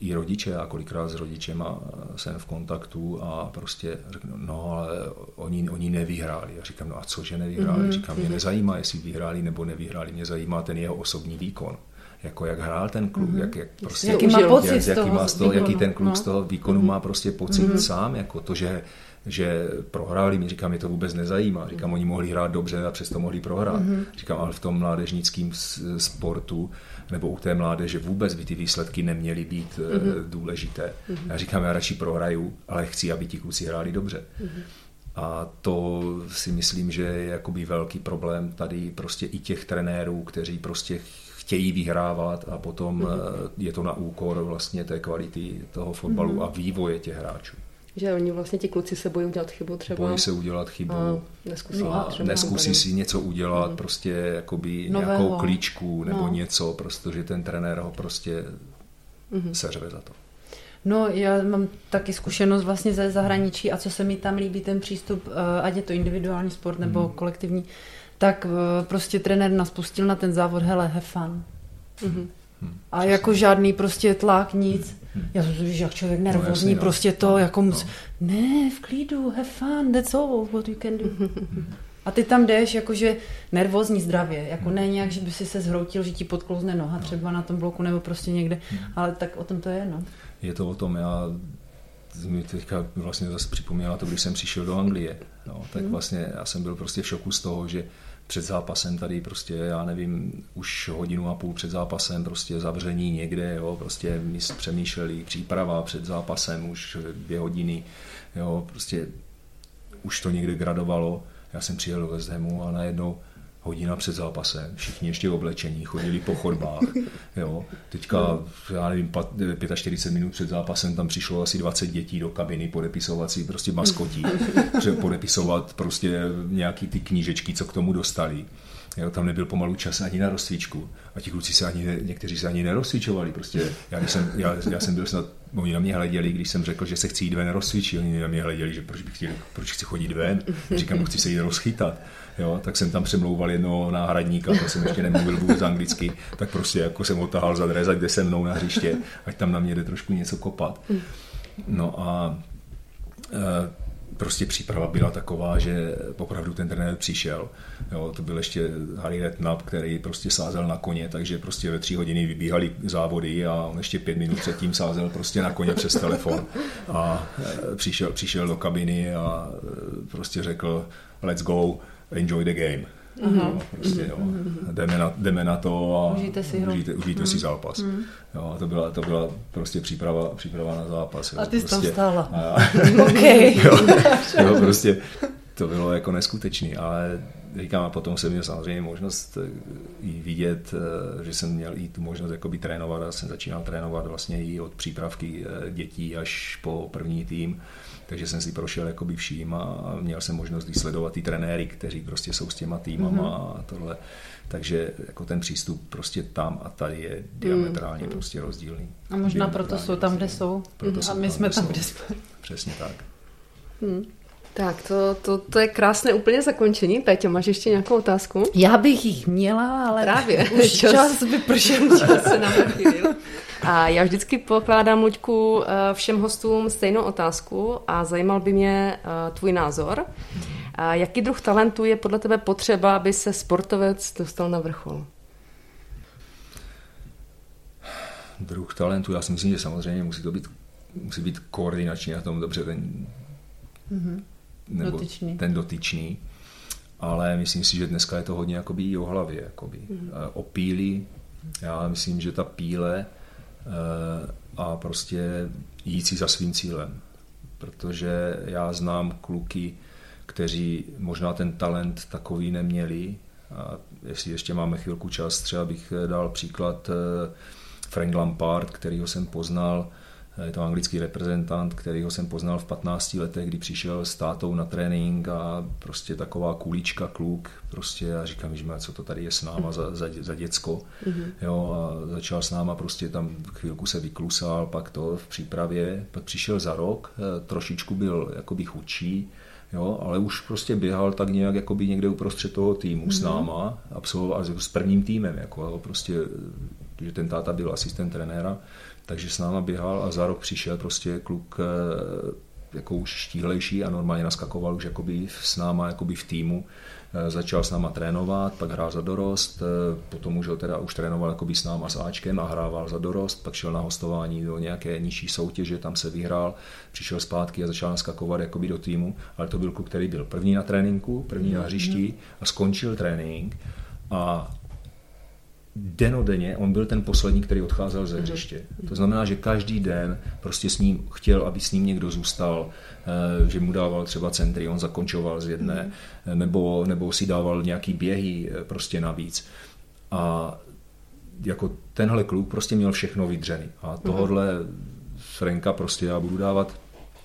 i rodiče, a kolikrát s rodičema jsem v kontaktu a prostě řeknu, no ale oni, oni nevyhráli. Já říkám, no a co, že nevyhráli? Mm-hmm. Říkám, mě nezajímá, jestli vyhráli nebo nevyhráli, mě zajímá ten jeho osobní výkon. Jako jak hrál ten kluk, mm-hmm. jak, jak prostě, jaký má pocit jak, z toho, jaký má z toho, jaký ten kluk no. z toho výkonu mm-hmm. má prostě pocit mm-hmm. sám, jako to, že že prohráli, mi říkám, mě to vůbec nezajímá. Říkám, oni mohli hrát dobře a přesto mohli prohrát. Mm-hmm. Říkám, ale v tom mládežnickém sportu nebo u té mládeže vůbec by ty výsledky neměly být mm-hmm. důležité. Mm-hmm. Já říkám, já radši prohraju, ale chci, aby ti kluci hráli dobře. Mm-hmm. A to si myslím, že je jakoby velký problém tady prostě i těch trenérů, kteří prostě chtějí vyhrávat a potom mm-hmm. je to na úkor vlastně té kvality toho fotbalu mm-hmm. a vývoje těch hráčů že oni vlastně ti kluci se bojí udělat chybu třeba. Bojí se udělat chybu. A neskusí, no, a neskusí si něco udělat, mm. prostě jakoby Nového. nějakou klíčku nebo no. něco, protože ten trenér ho prostě mm. seřve za to. No, já mám taky zkušenost vlastně ze zahraničí a co se mi tam líbí, ten přístup, eh, ať je to individuální sport nebo mm. kolektivní, tak eh, prostě trenér nás pustil na ten závod, hele, have fun. Mm-hmm. Hmm, a jako žádný prostě tlak, nic. Hmm. Já jsem si jak člověk no, nervózní, no, jasný, prostě to no, jako mus... No. Ne, v klidu, have fun, that's all what you can do. <laughs> A ty tam jdeš jakože nervózní zdravě, jako ne nějak, že by si se zhroutil, že ti podklouzne noha třeba na tom bloku nebo prostě někde, ale tak o tom to je, no. Je to o tom, já mi teďka vlastně zase připomněla to, když jsem přišel do Anglie, no, tak vlastně já jsem byl prostě v šoku z toho, že před zápasem tady prostě, já nevím, už hodinu a půl před zápasem prostě zavření někde, jo, prostě my přemýšleli, příprava před zápasem už dvě hodiny, jo, prostě už to někde gradovalo. Já jsem přijel do West Hamu a najednou hodina před zápasem, všichni ještě oblečení, chodili po chodbách. <laughs> Jo. Teďka, já nevím, 45 minut před zápasem tam přišlo asi 20 dětí do kabiny podepisovat si prostě maskotí, <laughs> podepisovat prostě nějaký ty knížečky, co k tomu dostali. Jo, tam nebyl pomalu čas ani na rozcvičku. A ti kluci se ani, ne, někteří se ani nerozcvičovali. Prostě já, jsem, já, já jsem byl snad, oni na mě hleděli, když jsem řekl, že se chci jít ven rozcvičit, oni na mě hleděli, že proč bych chtěl, proč chci chodit ven. Říkám, chci se jít rozchytat jo, tak jsem tam přemlouval jednoho náhradníka, to jsem ještě nemluvil vůbec anglicky, tak prostě jako jsem ho tahal za dres, kde se mnou na hřiště, ať tam na mě jde trošku něco kopat. No a e, prostě příprava byla taková, že opravdu ten trenér přišel. Jo, to byl ještě Harry Redknapp, který prostě sázel na koně, takže prostě ve tři hodiny vybíhali závody a on ještě pět minut předtím sázel prostě na koně přes telefon. A e, přišel, přišel do kabiny a e, prostě řekl let's go enjoy the game. Uh-huh. Jo, prostě, jo. Jdeme, na, jdeme na to a užijte si, užijte, užijte uh-huh. si zápas. Uh-huh. Jo, to, byla, to byla prostě příprava, příprava na zápas. Jo. A ty jsi prostě, tam stála. A, <laughs> okay. <laughs> jo, jo, prostě to bylo jako neskutečný, ale říkám, a potom jsem měl samozřejmě možnost eh, i vidět, eh, že jsem měl i tu možnost jakoby trénovat a jsem začínal trénovat vlastně i od přípravky eh, dětí až po první tým takže jsem si prošel jakoby vším a měl jsem možnost sledovat ty trenéry, kteří prostě jsou s těma týmama mm-hmm. a tohle. Takže jako ten přístup prostě tam a tady je diametrálně mm. prostě rozdílný. A možná proto jsou tam, kde jsou. Proto a my jsme tam, kde jsme. Přesně tak. Hmm. Tak, to, to, to je krásné úplně zakončení. Péťo, máš ještě nějakou otázku? Já bych jich měla, ale Právě. <laughs> už čas, čas vypršel. <laughs> Čas se nám A já vždycky pokládám, Luďku, eh, všem hostům stejnou otázku a zajímal by mě eh, tvůj názor. A jaký druh talentu je podle tebe potřeba, aby se sportovec dostal na vrchol? Druh talentu, já si myslím, že samozřejmě musí to být, musí být koordinační na tom dobře ten, mm-hmm. Nebo dotyčný. ten dotyčný. Ale myslím si, že dneska je to hodně jakoby o hlavě, jakoby. Mm-hmm. o píli. Já myslím, že ta píle eh, a prostě jít si za svým cílem. Protože já znám kluky, kteří možná ten talent takový neměli. A jestli ještě máme chvilku čas, třeba bych dal příklad eh, Frank Lampard, kterýho jsem poznal, je to anglický reprezentant, kterýho jsem poznal v 15 letech, kdy přišel s tátou na trénink a prostě taková kulička kluk, prostě já říkám, že co to tady je s náma za, za, za děcko, mm-hmm. jo, a začal s náma prostě tam chvilku se vyklusal, pak to v přípravě, pak přišel za rok, eh, trošičku byl jakoby chudší, jo, ale už prostě běhal tak nějak jakoby někde uprostřed toho týmu mm-hmm. s mhm. náma, absolvoval s prvním týmem, jako, jo, prostě, že ten táta byl asistent trenéra, takže s náma běhal a za rok přišel prostě kluk eh, jako už štíhlejší a normálně naskakoval už jakoby s náma jakoby v týmu. Eh, začal s náma trénovat, pak hrál za dorost, eh, potom už, teda, už trénoval jakoby s náma s Ačkem a hrával za dorost, pak šel na hostování do nějaké nižší soutěže, tam se vyhrál, přišel zpátky a začal naskakovat jakoby do týmu, ale to byl kluk, který byl první na tréninku, první na hřišti a skončil trénink. A denodenně on byl ten poslední, který odcházel ze mhm. hřiště. To znamená, že každý den prostě s ním chtěl, aby s ním někdo zůstal, eh, že mu dával třeba centry, on zakončoval z jedné, mhm. eh, nebo, nebo si dával nějaký běhy eh, prostě navíc. A jako tenhle kluk prostě měl všechno vydřený. A mhm. tohodle Frenka prostě já budu dávat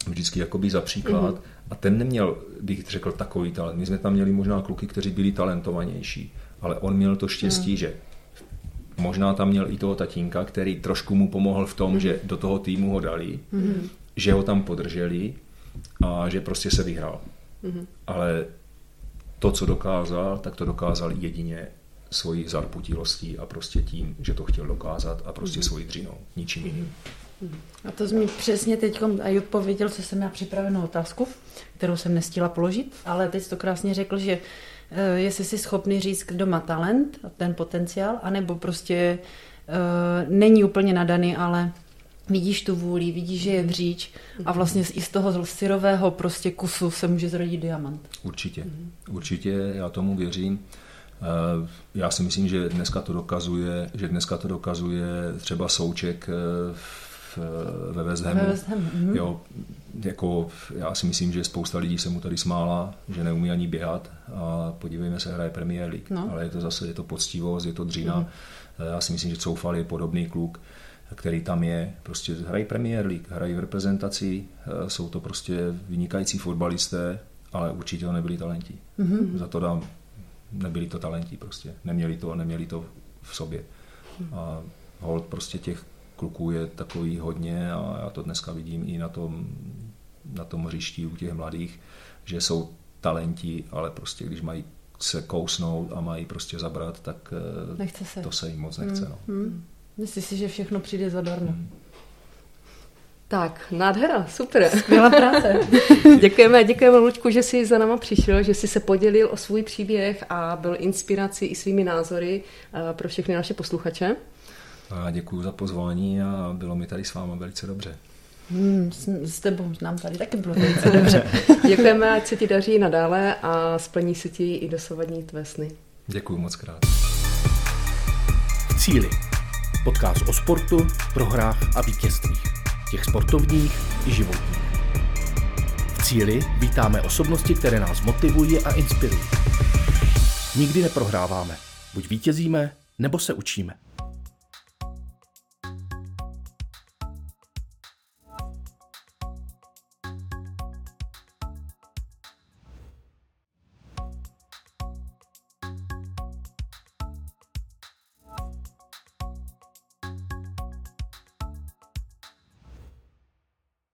vždycky jakoby za příklad. A ten neměl, bych řekl, takový talent. My jsme tam měli možná kluky, kteří byli talentovanější, ale on měl to štěstí, že Možná tam měl i toho tatínka, který trošku mu pomohl v tom, mm-hmm. že do toho týmu ho dali, mm-hmm. že ho tam podrželi a že prostě se vyhrál. Mm-hmm. Ale to, co dokázal, tak to dokázal jedině svojí zarputilostí a prostě tím, že to chtěl dokázat a prostě mm-hmm. svojí dřinou, ničím jiným. Mm-hmm. A to jsi mi přesně teď i odpověděl, co jsem měla připravenou otázku, kterou jsem nestihla položit, ale teď jsi to krásně řekl, že jestli jsi schopný říct, kdo má talent, ten potenciál, anebo prostě uh, není úplně nadaný, ale vidíš tu vůli, vidíš, že je vříč a vlastně i z toho syrového prostě kusu se může zrodit diamant. Určitě, určitě, já tomu věřím. Eh, já si myslím, že dneska to dokazuje, že dneska to dokazuje třeba Souček v, ve West Hamu. Ve West Hamu. Mhm. Jo, jako, já si myslím, že spousta lidí se mu tady smála, že neumí ani běhat a podívejme se, hraje Premier League. No. Ale je to zase, je to poctivost, je to dřina. Mm. Já si myslím, že Coufal je podobný kluk, který tam je. Prostě hrají Premier League, hrají v reprezentaci, eh, jsou to prostě vynikající fotbalisté, ale určitě to nebyli talenti. Mm-hmm. Za to dám, nebyli to talenti prostě. Neměli to, neměli to v sobě. A hold prostě těch kluků je takový hodně a já to dneska vidím i na tom, na tom hřišti u těch mladých, že jsou talenti, ale prostě když mají se kousnout a mají prostě zabrat, tak eh, nechce se. to se jim moc nechce. Hmm. No. Hmm. Myslíš si, že všechno přijde zadarmo? Hmm. Tak, nádhera, super. Skvělá práce. <laughs> děkujeme, děkujeme Luďku, že jsi za náma přišel, že jsi se podělil o svůj příběh a byl inspirací i svými názory eh, pro všechny naše posluchače. A děkuji za pozvání a bylo mi tady s vámi velice dobře. Hmm, s, s tebou nám tady taky bylo velice dobře. <laughs> Děkujeme, ať se ti daří nadále a splní se ti i dosavadní tvé sny. Děkuji moc krát. V cíli. Podcast o sportu, prohrách a vítězstvích. Těch sportovních i životních. V cíli vítáme osobnosti, které nás motivují a inspirují. Nikdy neprohráváme. Buď vítězíme, nebo se učíme.